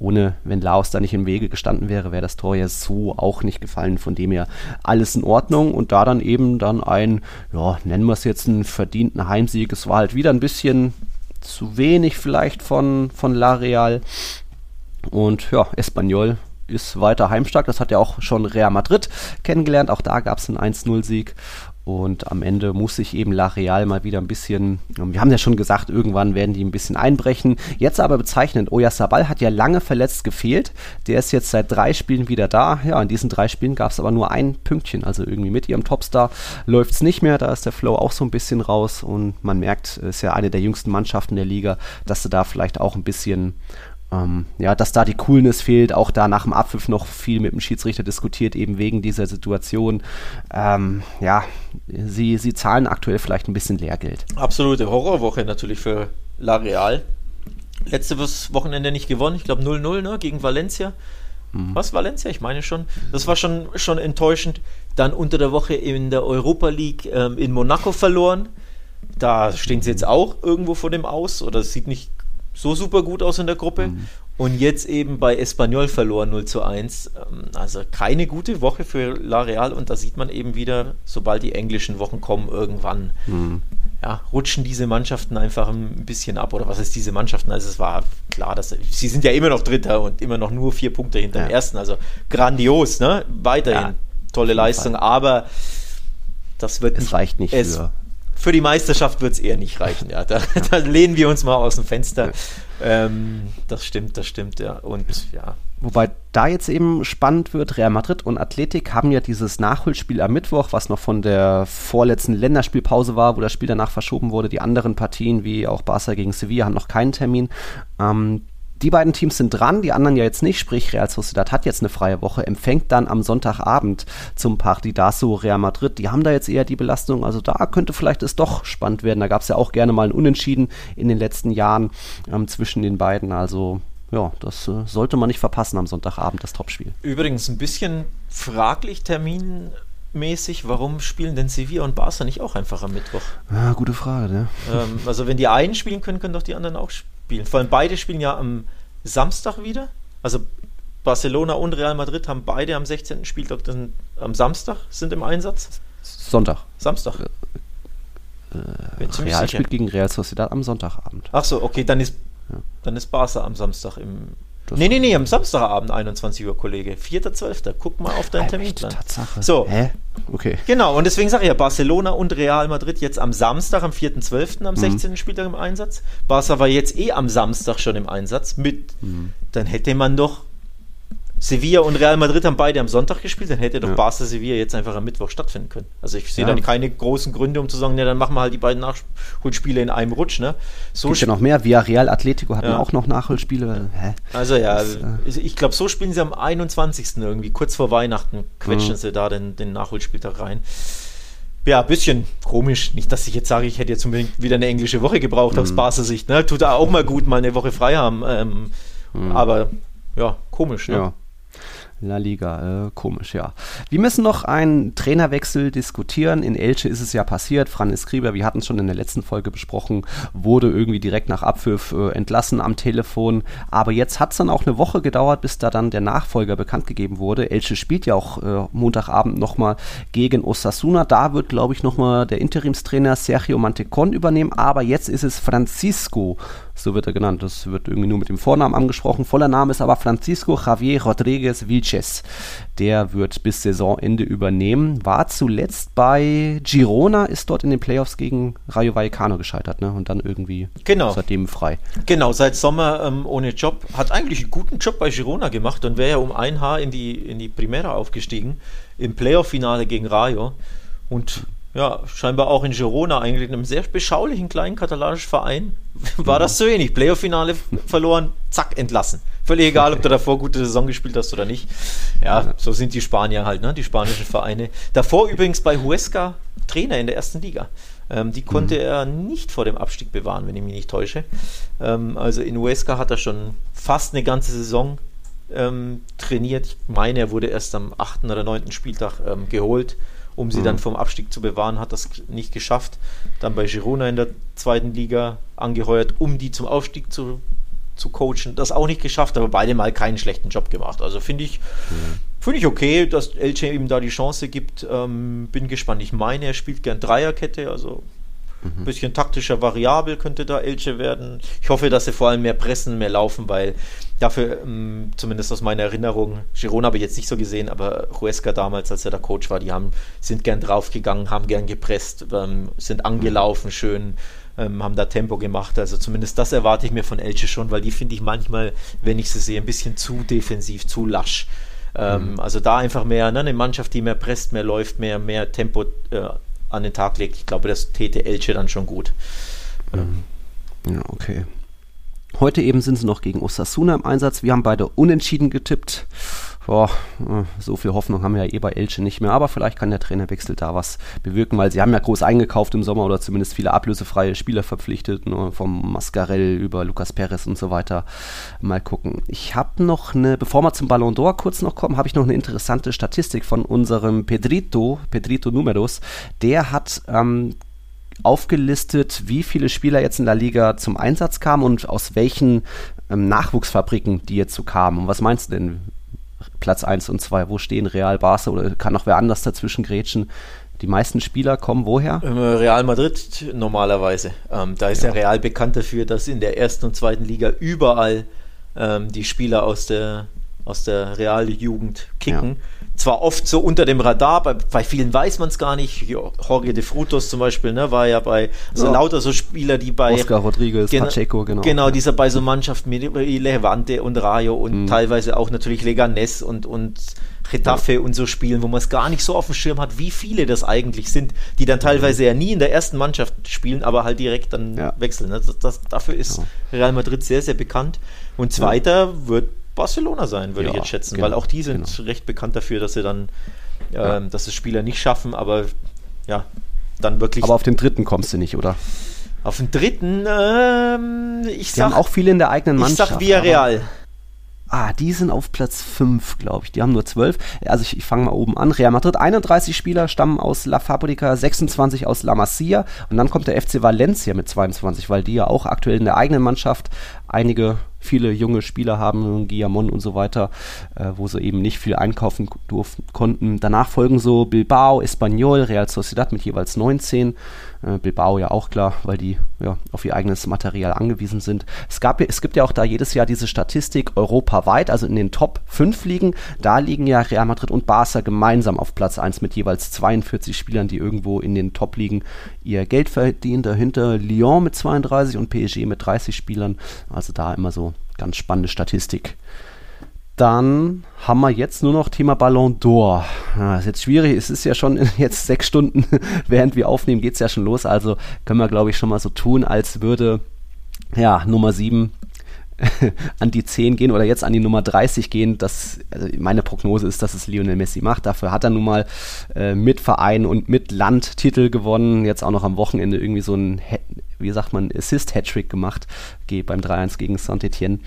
ohne, wenn Laos da nicht im Wege gestanden wäre, wäre das Tor ja so auch nicht gefallen. Von dem her alles in Ordnung und da dann eben dann ein, ja, nennen wir es jetzt einen verdienten Heimsieg. Es war halt wieder ein bisschen zu wenig vielleicht von, von La Real. Und ja, Espanyol ist weiter heimstark. Das hat ja auch schon Real Madrid kennengelernt. Auch da gab es einen 1-0-Sieg. Und am Ende muss sich eben La Real mal wieder ein bisschen, wir haben ja schon gesagt, irgendwann werden die ein bisschen einbrechen. Jetzt aber bezeichnend, Oyarzabal hat ja lange verletzt gefehlt. Der ist jetzt seit drei Spielen wieder da. Ja, in diesen drei Spielen gab es aber nur ein Pünktchen. Also irgendwie mit ihrem Topstar läuft es nicht mehr. Da ist der Flow auch so ein bisschen raus. Und man merkt, ist ja eine der jüngsten Mannschaften der Liga, dass sie da vielleicht auch ein bisschen ähm, ja, dass da die Coolness fehlt, auch da nach dem Abpfiff noch viel mit dem Schiedsrichter diskutiert, eben wegen dieser Situation. Ähm, ja, sie, sie zahlen aktuell vielleicht ein bisschen Lehrgeld. Absolute Horrorwoche natürlich für La Real. Letztes Wochenende nicht gewonnen, ich glaube 0-0 ne, gegen Valencia. Mhm. Was, Valencia? Ich meine schon. Das war schon, schon enttäuschend. Dann unter der Woche in der Europa League ähm, in Monaco verloren. Da stehen sie jetzt auch irgendwo vor dem Aus oder es sieht nicht so super gut aus in der Gruppe. Mhm. Und jetzt eben bei Espanyol verloren 0 zu 1. Ähm, also keine gute Woche für La Real und da sieht man eben wieder, sobald die englischen Wochen kommen, irgendwann mhm. ja, rutschen diese Mannschaften einfach ein bisschen ab. Oder was ist diese Mannschaften? Also es war klar, dass sie sind ja immer noch Dritter und immer noch nur vier Punkte hinter ja. dem ersten. Also grandios, ne? Weiterhin ja, tolle Leistung, Fall. aber das wird es nicht, reicht nicht es, für für die Meisterschaft wird es eher nicht reichen. Ja, da, da, lehnen wir uns mal aus dem Fenster. Ähm, das stimmt, das stimmt, ja. Und ja. Wobei da jetzt eben spannend wird, Real Madrid und Athletik haben ja dieses Nachholspiel am Mittwoch, was noch von der vorletzten Länderspielpause war, wo das Spiel danach verschoben wurde. Die anderen Partien, wie auch Barca gegen Sevilla, haben noch keinen Termin. Ähm, die beiden Teams sind dran, die anderen ja jetzt nicht, sprich Real Sociedad hat jetzt eine freie Woche, empfängt dann am Sonntagabend zum Partidaso Real Madrid. Die haben da jetzt eher die Belastung, also da könnte vielleicht es doch spannend werden. Da gab es ja auch gerne mal ein Unentschieden in den letzten Jahren ähm, zwischen den beiden, also ja, das äh, sollte man nicht verpassen am Sonntagabend, das Topspiel. Übrigens ein bisschen fraglich terminmäßig, warum spielen denn Sevilla und Barca nicht auch einfach am Mittwoch? Ja, gute Frage, ne? Ähm, also wenn die einen spielen können, können doch die anderen auch spielen spielen. Vor allem beide spielen ja am Samstag wieder. Also Barcelona und Real Madrid haben beide am 16. Spieltag dann am Samstag sind im Einsatz. Sonntag. Samstag. Äh, äh Real spielt gegen Real Sociedad am Sonntagabend. Ach so, okay, dann ist, ja. dann ist Barca am Samstag im das nee, nee, nee, am Samstagabend 21 Uhr, Kollege. 4.12. Guck mal auf deinen Terminplan. Tatsache. So. Hä? Okay. Genau, und deswegen sage ich ja, Barcelona und Real Madrid jetzt am Samstag, am 4.12. am 16. Mhm. Spieltag im Einsatz. Barca war jetzt eh am Samstag schon im Einsatz. Mit, mhm. Dann hätte man doch Sevilla und Real Madrid haben beide am Sonntag gespielt, dann hätte doch ja. Barca Sevilla jetzt einfach am Mittwoch stattfinden können. Also ich sehe ja. da keine großen Gründe, um zu sagen, ne, dann machen wir halt die beiden Nachholspiele in einem Rutsch. Ne? So Gibt ja noch mehr. Via Real Atletico hatten ja. auch noch Nachholspiele. Hä? Also ja, das, äh ich glaube, so spielen sie am 21. irgendwie, kurz vor Weihnachten, quetschen mhm. sie da den, den Nachholspieltag rein. Ja, ein bisschen komisch. Nicht, dass ich jetzt sage, ich hätte jetzt unbedingt wieder eine englische Woche gebraucht mhm. aus Barca Sicht. Ne? Tut auch mal gut, mal eine Woche frei haben. Ähm, mhm. Aber ja, komisch. Ne? Ja. La Liga, äh, komisch, ja. Wir müssen noch einen Trainerwechsel diskutieren. In Elche ist es ja passiert. Franz Skriber, wir hatten es schon in der letzten Folge besprochen, wurde irgendwie direkt nach Abpfiff äh, entlassen am Telefon. Aber jetzt hat es dann auch eine Woche gedauert, bis da dann der Nachfolger bekannt gegeben wurde. Elche spielt ja auch äh, Montagabend nochmal gegen Osasuna. Da wird, glaube ich, nochmal der Interimstrainer Sergio Mantecon übernehmen. Aber jetzt ist es Francisco so wird er genannt. Das wird irgendwie nur mit dem Vornamen angesprochen. Voller Name ist aber Francisco Javier Rodriguez Vilches. Der wird bis Saisonende übernehmen. War zuletzt bei Girona, ist dort in den Playoffs gegen Rayo Vallecano gescheitert ne? und dann irgendwie genau. seitdem frei. Genau, seit Sommer ähm, ohne Job. Hat eigentlich einen guten Job bei Girona gemacht und wäre ja um ein Haar in die, in die Primera aufgestiegen. Im Playoff-Finale gegen Rayo. Und ja, scheinbar auch in Girona eigentlich, in einem sehr beschaulichen kleinen katalanischen Verein, war das so ähnlich. Playoff-Finale verloren, zack, entlassen. Völlig egal, ob du davor gute Saison gespielt hast oder nicht. Ja, so sind die Spanier halt, ne? die spanischen Vereine. Davor übrigens bei Huesca Trainer in der ersten Liga. Ähm, die konnte mhm. er nicht vor dem Abstieg bewahren, wenn ich mich nicht täusche. Ähm, also in Huesca hat er schon fast eine ganze Saison ähm, trainiert. Ich meine, er wurde erst am 8. oder 9. Spieltag ähm, geholt um sie mhm. dann vom Abstieg zu bewahren, hat das nicht geschafft. Dann bei Girona in der zweiten Liga angeheuert, um die zum Aufstieg zu, zu coachen. Das auch nicht geschafft, aber beide mal keinen schlechten Job gemacht. Also finde ich, mhm. finde ich okay, dass Elche ihm da die Chance gibt. Ähm, bin gespannt. Ich meine, er spielt gern Dreierkette, also Ein bisschen taktischer variabel könnte da Elche werden. Ich hoffe, dass sie vor allem mehr pressen, mehr laufen, weil dafür, ähm, zumindest aus meiner Erinnerung, Girona habe ich jetzt nicht so gesehen, aber Huesca damals, als er der Coach war, die haben, sind gern draufgegangen, haben gern gepresst, ähm, sind angelaufen, schön, ähm, haben da Tempo gemacht. Also zumindest das erwarte ich mir von Elche schon, weil die finde ich manchmal, wenn ich sie sehe, ein bisschen zu defensiv, zu lasch. Mhm. Also da einfach mehr, ne, eine Mannschaft, die mehr presst, mehr läuft, mehr, mehr Tempo äh, an den Tag legt. Ich glaube, das täte Elche dann schon gut. Mhm. Ja, okay. Heute eben sind sie noch gegen Osasuna im Einsatz. Wir haben beide unentschieden getippt boah, äh, so viel Hoffnung haben wir ja eh bei Elche nicht mehr, aber vielleicht kann der Trainerwechsel da was bewirken, weil sie haben ja groß eingekauft im Sommer oder zumindest viele ablösefreie Spieler verpflichtet, nur vom Mascarell über Lucas Perez und so weiter. Mal gucken. Ich habe noch eine, bevor wir zum Ballon d'Or kurz noch kommen, habe ich noch eine interessante Statistik von unserem Pedrito, Pedrito Numeros. Der hat ähm, aufgelistet, wie viele Spieler jetzt in der Liga zum Einsatz kamen und aus welchen ähm, Nachwuchsfabriken die jetzt so kamen. Und was meinst du denn? Platz 1 und 2? Wo stehen Real, Barca oder kann noch wer anders dazwischen grätschen? Die meisten Spieler kommen woher? Ähm, Real Madrid normalerweise. Ähm, da ist ja. ja Real bekannt dafür, dass in der ersten und zweiten Liga überall ähm, die Spieler aus der, aus der Realjugend kicken. Ja zwar oft so unter dem Radar, bei, bei vielen weiß man es gar nicht. Jorge de Frutos zum Beispiel, ne, war ja bei, also ja. lauter so Spieler, die bei. Oscar Rodriguez, gen Pacheco, genau. Genau, dieser bei so Mannschaften wie Levante und Rayo und mhm. teilweise auch natürlich Leganes und, und Getafe ja. und so spielen, wo man es gar nicht so auf dem Schirm hat, wie viele das eigentlich sind, die dann teilweise ja nie in der ersten Mannschaft spielen, aber halt direkt dann wechseln. Ne? Das, das, dafür ist Real Madrid sehr, sehr bekannt. Und zweiter wird Barcelona sein, würde ja, ich jetzt schätzen, genau, weil auch die sind genau. recht bekannt dafür, dass sie dann, ähm, ja. dass es Spieler nicht schaffen, aber ja, dann wirklich. Aber auf den dritten kommst du nicht, oder? Auf den dritten, ähm, ich die sag. haben auch viele in der eigenen Mannschaft. Ich sag Villarreal. Ah, die sind auf Platz 5, glaube ich. Die haben nur 12. Also ich, ich fange mal oben an. Real Madrid, 31 Spieler stammen aus La Fabrica, 26 aus La Masia. Und dann kommt der FC Valencia mit 22, weil die ja auch aktuell in der eigenen Mannschaft einige viele junge Spieler haben, Guillamon und so weiter, äh, wo sie eben nicht viel einkaufen durften, konnten. Danach folgen so Bilbao, Espanyol, Real Sociedad mit jeweils 19. Äh, Bilbao ja auch klar, weil die ja, auf ihr eigenes Material angewiesen sind. Es, gab, es gibt ja auch da jedes Jahr diese Statistik europaweit, also in den Top 5 Ligen. Da liegen ja Real Madrid und Barca gemeinsam auf Platz 1 mit jeweils 42 Spielern, die irgendwo in den Top-Ligen ihr Geld verdienen. Dahinter Lyon mit 32 und PSG mit 30 Spielern. Also da immer so ganz spannende Statistik. Dann haben wir jetzt nur noch Thema Ballon d'Or. Ja, ist jetzt schwierig, es ist ja schon jetzt sechs Stunden, während wir aufnehmen, geht es ja schon los. Also können wir, glaube ich, schon mal so tun, als würde ja Nummer 7 an die 10 gehen oder jetzt an die Nummer 30 gehen. Das, also meine Prognose ist, dass es Lionel Messi macht. Dafür hat er nun mal äh, mit Verein und mit Land Titel gewonnen. Jetzt auch noch am Wochenende irgendwie so ein, wie sagt man, Assist-Hattrick gemacht beim 3-1 gegen Saint-Etienne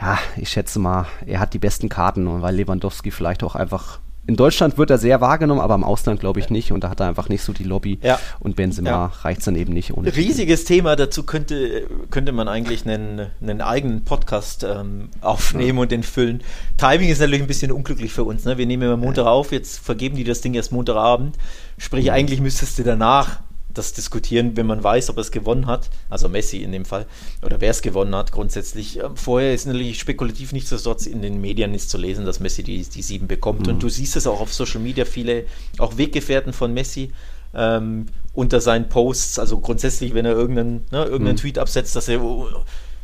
ja, ich schätze mal, er hat die besten Karten und weil Lewandowski vielleicht auch einfach in Deutschland wird er sehr wahrgenommen, aber im Ausland glaube ich nicht. Und da hat er einfach nicht so die Lobby. Ja. Und Benzema ja. reicht es dann eben nicht. Ohne Riesiges Titel. Thema. Dazu könnte, könnte man eigentlich einen, einen eigenen Podcast ähm, aufnehmen ja. und den füllen. Timing ist natürlich ein bisschen unglücklich für uns. Ne? Wir nehmen immer Montag auf, jetzt vergeben die das Ding erst Montagabend. Sprich, mhm. eigentlich müsstest du danach das diskutieren, wenn man weiß, ob er es gewonnen hat, also Messi in dem Fall, oder wer es gewonnen hat grundsätzlich. Ähm, vorher ist natürlich spekulativ nichtsdestotrotz in den Medien ist zu lesen, dass Messi die, die sieben bekommt. Mhm. Und du siehst es auch auf Social Media, viele, auch Weggefährten von Messi, ähm, unter seinen Posts, also grundsätzlich, wenn er irgendeinen, ne, irgendeinen mhm. Tweet absetzt, dass er oh,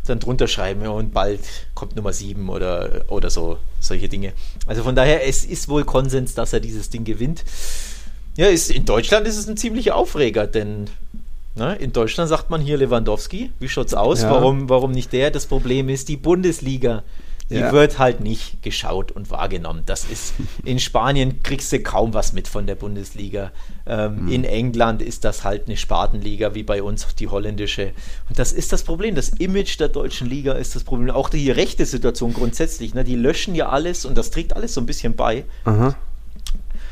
dann drunter schreiben ja, und bald kommt Nummer sieben oder, oder so, solche Dinge. Also von daher, es ist wohl Konsens, dass er dieses Ding gewinnt. Ja, ist, in Deutschland ist es ein ziemlicher Aufreger, denn ne, in Deutschland sagt man hier Lewandowski. Wie schaut's aus? Ja. Warum, warum nicht der? Das Problem ist, die Bundesliga, die ja. wird halt nicht geschaut und wahrgenommen. Das ist, in Spanien kriegst du kaum was mit von der Bundesliga. Ähm, mhm. In England ist das halt eine Spartenliga, wie bei uns die holländische. Und das ist das Problem. Das Image der deutschen Liga ist das Problem. Auch die rechte Situation grundsätzlich. Ne? Die löschen ja alles und das trägt alles so ein bisschen bei. Aha.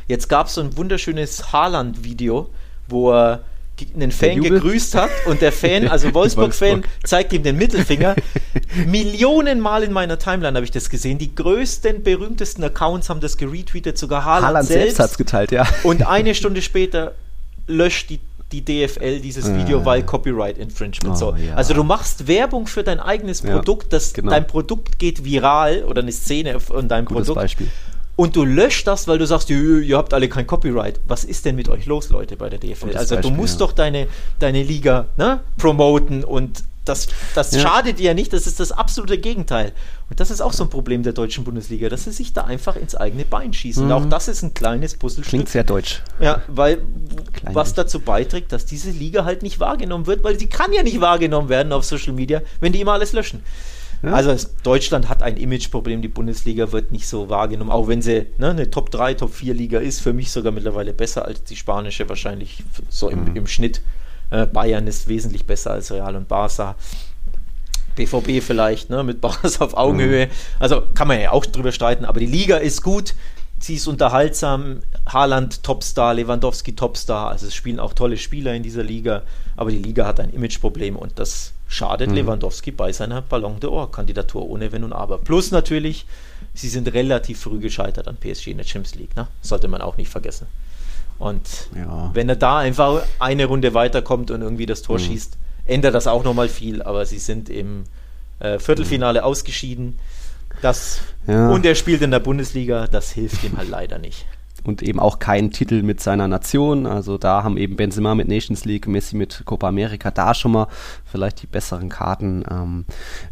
Jetzt gab es so ein wunderschönes Haaland-Video, wo er einen Fan gegrüßt hat und der Fan, also Wolfsburg-Fan, Wolfsburg. zeigt ihm den Mittelfinger. Millionen Mal in meiner Timeline habe ich das gesehen. Die größten, berühmtesten Accounts haben das geretweetet, sogar Haaland, Haaland selbst. selbst hat es geteilt, ja. Und eine Stunde später löscht die die DFL dieses Video, Äh. weil Copyright Infringement. Oh, so. ja. Also du machst Werbung für dein eigenes Ja, Produkt, das, genau. dein Produkt geht viral oder eine Szene von deinem Gutes Produkt. Beispiel. Und du löscht das, weil du sagst, ihr, ihr habt alle kein Copyright. Was ist denn mit euch los, Leute, bei der DFL? Also du Beispiel, musst ja. doch deine, deine Liga ne, promoten und das, das Ja. schadet dir ja nicht, das ist das absolute Gegenteil. Und das ist auch so ein Problem der deutschen Bundesliga, dass sie sich da einfach ins eigene Bein schießen. Und auch das ist ein kleines Puzzlestück. Mhm. Klingt sehr deutsch. Ja, weil Klein was dazu beiträgt, dass diese Liga halt nicht wahrgenommen wird, weil sie kann ja nicht wahrgenommen werden auf Social Media, wenn die immer alles löschen. Ja. Also Deutschland hat ein Imageproblem, die Bundesliga wird nicht so wahrgenommen, auch wenn sie ne, eine Top 3, Top 4 Liga ist, für mich sogar mittlerweile besser als die spanische, wahrscheinlich so im, Mhm. im Schnitt. Äh, Bayern ist wesentlich besser als Real und Barca. BVB vielleicht, ne, mit Barca auf Augenhöhe. Also kann man ja auch drüber streiten, aber die Liga ist gut, sie ist unterhaltsam. Haaland Topstar, Lewandowski Topstar. Also es spielen auch tolle Spieler in dieser Liga, aber die Liga hat ein Imageproblem und das schadet Lewandowski bei seiner Ballon d'Or-Kandidatur ohne Wenn und Aber. Plus natürlich, sie sind relativ früh gescheitert an PSG in der Champions League, ne? sollte man auch nicht vergessen. Und Ja. wenn er da einfach eine Runde weiterkommt und irgendwie das Tor schießt, ändert das auch nochmal viel. Aber sie sind im äh, Viertelfinale ausgeschieden. Das, Ja. Und er spielt in der Bundesliga, das hilft ihm halt leider nicht. Und eben auch keinen Titel mit seiner Nation. Also da haben eben Benzema mit Nations League, Messi mit Copa America da schon mal vielleicht die besseren Karten. Ähm,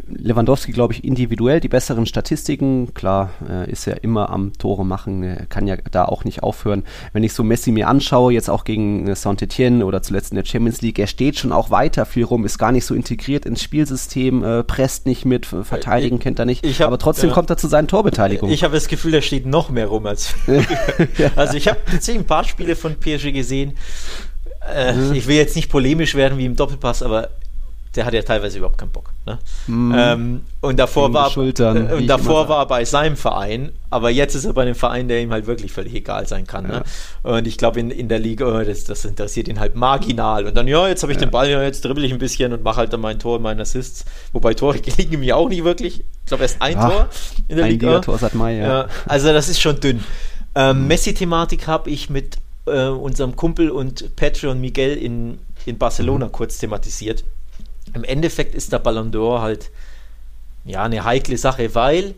Lewandowski, glaube ich, individuell die besseren Statistiken. Klar, äh, ist ja immer am Tore machen, äh, kann ja da auch nicht aufhören. Wenn ich so Messi mir anschaue, jetzt auch gegen äh, Saint-Etienne oder zuletzt in der Champions League, er steht schon auch weiter viel rum, ist gar nicht so integriert ins Spielsystem, äh, presst nicht mit, verteidigen kennt er nicht, ich hab- aber trotzdem ja. kommt er zu seinen Torbeteiligungen. Ich habe das Gefühl, da steht noch mehr rum als. Also ich habe tatsächlich ein paar Spiele von PSG gesehen. Äh, Mhm. Ich will jetzt nicht polemisch werden wie im Doppelpass, aber der hat ja teilweise überhaupt keinen Bock. Ne? Ähm, und davor war. Schultern, äh, und davor war er bei seinem Verein, aber jetzt ist er bei einem Verein, der ihm halt wirklich völlig egal sein kann. Ne? Und ich glaube in, in der Liga, oh, das, das interessiert ihn halt marginal. Und dann, ja, jetzt habe ich den Ball, ja, jetzt dribbel ich ein bisschen und mache halt dann mein Tor und meinen Assists. Wobei Tore gelingen mir auch nicht wirklich. Ich glaube erst ein Ah, Tor in der ein Liga. Ligator seit Mai, ja. Ja, also das ist schon dünn. Ähm, Messi-Thematik habe ich mit äh, unserem Kumpel und Patreon Miguel in, in Barcelona kurz thematisiert. Im Endeffekt ist der Ballon d'Or halt ja eine heikle Sache, weil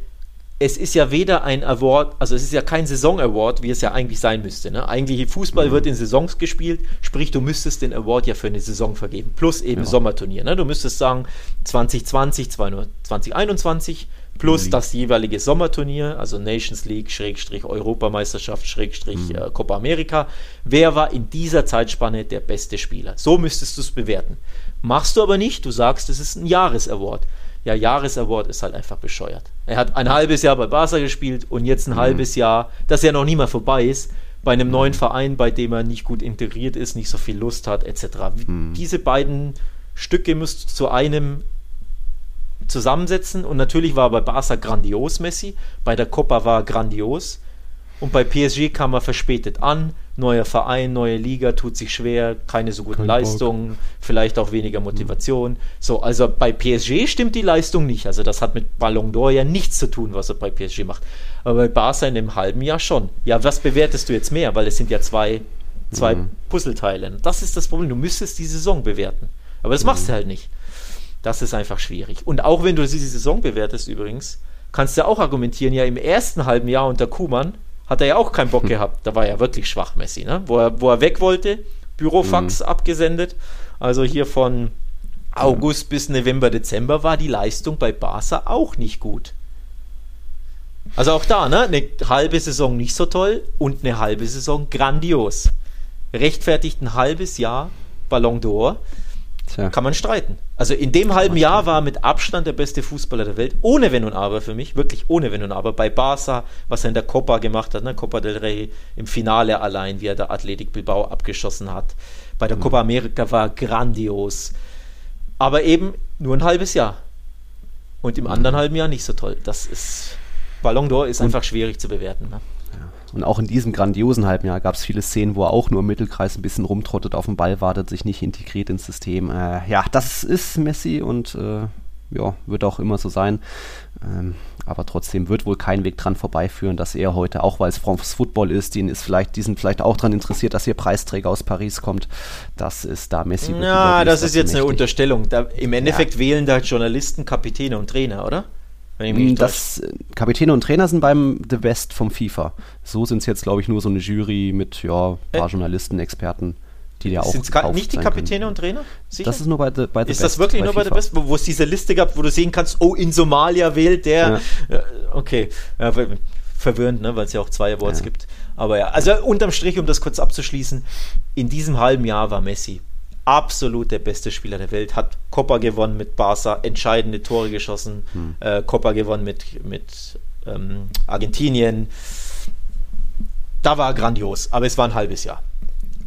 es ist ja weder ein Award, also es ist ja kein Saison-Award, wie es ja eigentlich sein müsste. Ne? Eigentlich Fußball wird in Saisons gespielt, sprich du müsstest den Award ja für eine Saison vergeben, plus eben Sommerturnier. Ne? Du müsstest sagen 2020, 2021 plus das jeweilige Sommerturnier, also Nations League, Schrägstrich Europameisterschaft, Schrägstrich äh, Copa America. Wer war in dieser Zeitspanne der beste Spieler? So müsstest du es bewerten. Machst du aber nicht, du sagst, es ist ein Jahresaward. Ja, Jahresaward ist halt einfach bescheuert. Er hat ein halbes Jahr bei Barca gespielt und jetzt ein halbes Jahr, das ja noch nie mal vorbei ist, bei einem neuen Verein, bei dem er nicht gut integriert ist, nicht so viel Lust hat, etc. Diese beiden Stücke müsst du zu einem zusammensetzen und natürlich war bei Barca grandios Messi, bei der Copa war er grandios und bei PSG kam er verspätet an, neuer Verein, neue Liga, tut sich schwer, keine so guten Kein Bock. Leistungen, vielleicht auch weniger Motivation. So, also bei PSG stimmt die Leistung nicht, also das hat mit Ballon d'Or ja nichts zu tun, was er bei PSG macht. Aber bei Barca in einem halben Jahr schon. Ja, was bewertest du jetzt mehr, weil es sind ja zwei, zwei Puzzleteile. Das ist das Problem, du müsstest die Saison bewerten. Aber das machst du halt nicht. Das ist einfach schwierig. Und auch wenn du diese Saison bewertest übrigens, kannst du auch argumentieren, ja im ersten halben Jahr unter Kuhmann hat er ja auch keinen Bock gehabt. Da war er wirklich schwach, Messi, ne? Wo er, wo er weg wollte, Bürofax abgesendet. Also hier von August bis November, Dezember war die Leistung bei Barca auch nicht gut. Also auch da, ne? Eine halbe Saison nicht so toll und eine halbe Saison grandios. Rechtfertigt ein halbes Jahr Ballon d'Or Tja. kann man streiten. Also in dem halben Jahr war er mit Abstand der beste Fußballer der Welt, ohne Wenn und Aber für mich, wirklich ohne Wenn und Aber. Bei Barca, was er in der Copa gemacht hat, ne, Copa del Rey, im Finale allein, wie er der Athletic Bilbao abgeschossen hat. Bei der Copa America war er grandios. Aber eben nur ein halbes Jahr. Und im anderen halben Jahr nicht so toll. Das ist. Ballon d'Or ist einfach schwierig zu bewerten. Ne? Und auch in diesem grandiosen halben Jahr gab es viele Szenen, wo er auch nur im Mittelkreis ein bisschen rumtrottet, auf den Ball wartet, sich nicht integriert ins System. Äh, ja, das ist Messi und äh, ja, wird auch immer so sein. Ähm, aber trotzdem wird wohl kein Weg dran vorbeiführen, dass er heute, auch weil es France Football ist, die, ist vielleicht, die sind vielleicht auch daran interessiert, dass ihr Preisträger aus Paris kommt. Das ist da Messi. Ja, das ist jetzt mächtig. eine Unterstellung. Da, Im Endeffekt ja. wählen da Journalisten, Kapitäne und Trainer, oder? Das äh, Kapitäne und Trainer sind beim The Best vom FIFA. So sind es jetzt, glaube ich, nur so eine Jury mit ja, ein paar äh, Journalisten, Experten die ja auch Sind nicht die Kapitäne können. und Trainer? Sicher? Das ist nur bei The, bei the Ist Best, das wirklich nur bei FIFA. The Best, wo, wo, es diese Liste gab, wo du sehen kannst, oh, in Somalia wählt der. Ja. Okay, ja, verwirrend, ne, weil es ja auch zwei Awards ja. gibt. Aber ja, also unterm Strich, um das kurz abzuschließen, in diesem halben Jahr war Messi absolut der beste Spieler der Welt, hat Copa gewonnen mit Barca, entscheidende Tore geschossen, hm. äh, Copa gewonnen mit, mit ähm, Argentinien. Da war er grandios, aber es war ein halbes Jahr.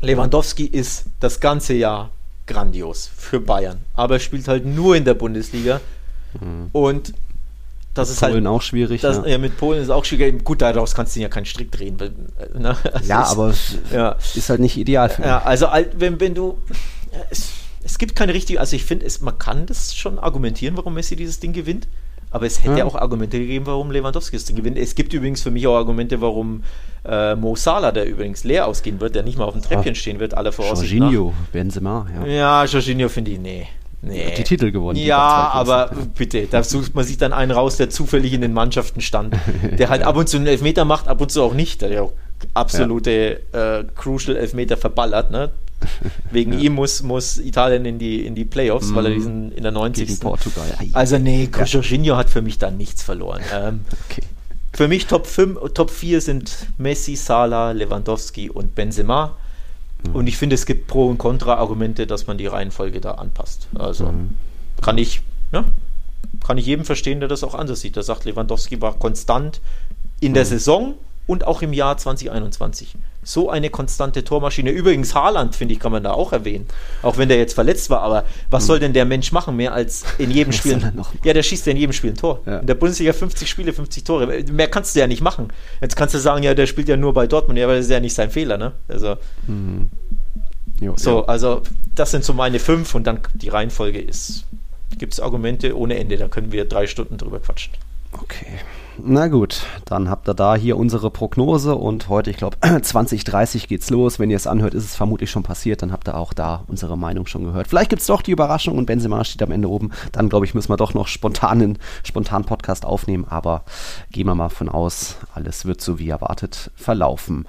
Lewandowski ist das ganze Jahr grandios für Bayern, aber er spielt halt nur in der Bundesliga mhm. und das ist halt Polen halt, auch schwierig. Das, ja. ja. mit Polen ist auch schwierig. Gut, daraus kannst du ja keinen Strick drehen. Ne? Also ja, ist, aber ja. ist halt nicht ideal für mich. Ja, also wenn, wenn du. Es, es gibt keine richtige, also ich finde, man kann das schon argumentieren, warum Messi dieses Ding gewinnt. Aber es hätte ja. auch Argumente gegeben, warum Lewandowski das Ding gewinnt. Es gibt übrigens für mich auch Argumente, warum äh, Mo Salah, der übrigens leer ausgehen wird, der nicht mal auf dem Treppchen stehen wird, alle Voraussicht Jorginho, Benzema, ja. Ja, Jorginho finde ich, nee. Nee. Die Titel gewonnen. Ja, aber bitte, da sucht man sich dann einen raus, der zufällig in den Mannschaften stand, der halt ab und zu einen Elfmeter macht, ab und zu auch nicht, der ja auch absolute ja. Äh, Crucial Elfmeter verballert, ne? Wegen ja. ihm muss, muss Italien in die, in die Playoffs, mm. weil er mhm. diesen in der 90. Gegen Portugal. Also nee, ja. Jorginho hat für mich da nichts verloren. Ähm, okay. Für mich Top 5, Top 4 sind Messi, Salah, Lewandowski und Benzema. Mhm. Und ich finde, es gibt Pro- und Contra-Argumente, dass man die Reihenfolge da anpasst. Also mhm. kann ich, ja, kann ich jedem verstehen, der das auch anders sieht. Der sagt, Lewandowski war konstant in der mhm. Saison und auch im Jahr 2021 so eine konstante Tormaschine. Übrigens, Haaland, finde ich, kann man da auch erwähnen. Auch wenn der jetzt verletzt war, aber was soll denn der Mensch machen, mehr als in jedem Spiel? Ja, der schießt ja in jedem Spiel ein Tor. Ja. In der Bundesliga 50 Spiele, 50 Tore. Mehr kannst du ja nicht machen. Jetzt kannst du sagen, ja, der spielt ja nur bei Dortmund, ja, aber das ist ja nicht sein Fehler, ne? Also. Mhm. Jo, so, ja. also das sind so meine fünf und dann die Reihenfolge ist. Gibt es Argumente ohne Ende, da können wir drei Stunden drüber quatschen. Okay. Na gut, dann habt ihr da hier unsere Prognose und heute, ich glaube, 2030 geht's los. Wenn ihr es anhört, ist es vermutlich schon passiert. Dann habt ihr auch da unsere Meinung schon gehört. Vielleicht gibt's doch die Überraschung und Benzema steht am Ende oben. Dann, glaube ich, müssen wir doch noch spontanen, spontan Podcast aufnehmen. Aber gehen wir mal von aus, alles wird so wie erwartet verlaufen.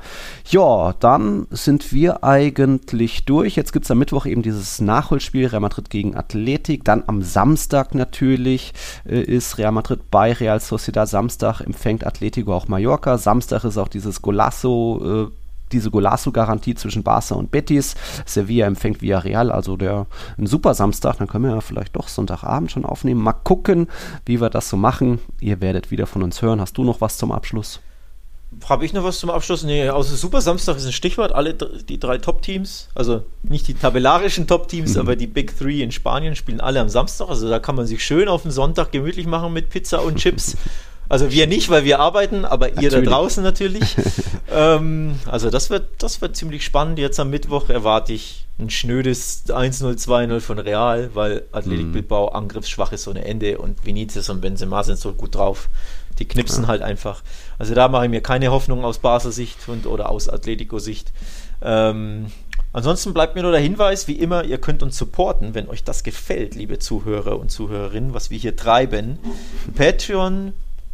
Ja, dann sind wir eigentlich durch. Jetzt gibt's am Mittwoch eben dieses Nachholspiel Real Madrid gegen Athletik. Dann am Samstag natürlich äh, ist Real Madrid bei Real Sociedad Samstag Samstag empfängt Atletico auch Mallorca. Samstag ist auch dieses Golasso, äh, diese Golasso-Garantie zwischen Barca und Betis. Sevilla empfängt Villarreal, also der ein super Samstag. Dann können wir ja vielleicht doch Sonntagabend schon aufnehmen. Mal gucken, wie wir das so machen. Ihr werdet wieder von uns hören. Hast du noch was zum Abschluss? Habe ich noch was zum Abschluss? Nee, außer Super Samstag ist ein Stichwort. Alle die drei Top-Teams, also nicht die tabellarischen Top-Teams, mhm. aber die Big Three in Spanien spielen alle am Samstag. Also da kann man sich schön auf den Sonntag gemütlich machen mit Pizza und Chips Also wir nicht, weil wir arbeiten, aber natürlich. ihr da draußen natürlich. ähm, also das wird, das wird ziemlich spannend. Jetzt am Mittwoch erwarte ich ein schnödes 1-0, 2-0 von Real, weil Athletic mhm. Bilbao angriffsschwach ist ohne Ende und Vinicius und Benzema sind so gut drauf. Die knipsen ja. halt einfach. Also da mache ich mir keine Hoffnung aus Basler Sicht und, oder aus Atletico-Sicht. Ähm, ansonsten bleibt mir nur der Hinweis, wie immer, ihr könnt uns supporten, wenn euch das gefällt, liebe Zuhörer und Zuhörerinnen, was wir hier treiben. Patreon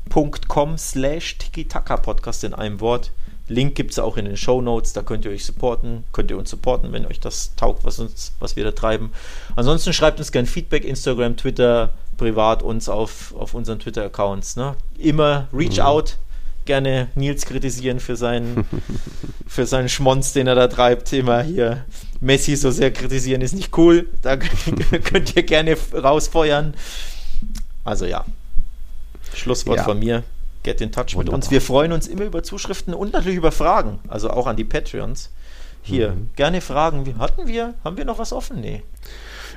patreon.com slash Tiki-Taka-Podcast in einem Wort. Link gibt es auch in den Show Notes, da könnt ihr euch supporten, könnt ihr uns supporten, wenn euch das taugt, was, uns, was wir da treiben. Ansonsten schreibt uns gerne Feedback, Instagram, Twitter, privat uns auf, auf unseren Twitter-Accounts. Ne? Immer reach mhm. out, gerne Nils kritisieren für seinen, für seinen Schmonz, den er da treibt. Immer hier Messi so sehr kritisieren ist nicht cool. Da könnt ihr gerne rausfeuern. Also ja, Schlusswort ja. von mir. Get in touch Wunderbar. mit uns. Wir freuen uns immer über Zuschriften und natürlich über Fragen. Also auch an die Patreons. Hier, mhm. gerne Fragen. Hatten wir, haben wir noch was offen? Nee.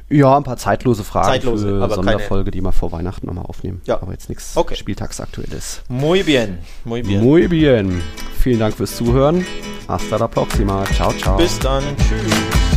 Ja, ein paar zeitlose Fragen zeitlose, für aber Sonderfolge, keine... die wir vor Weihnachten nochmal aufnehmen. Ja. Aber jetzt nichts okay. Spieltagsaktuelles. Muy bien. Muy bien. Muy bien. Vielen Dank fürs Zuhören. Hasta la próxima. Ciao, ciao. Bis dann. Tschüss.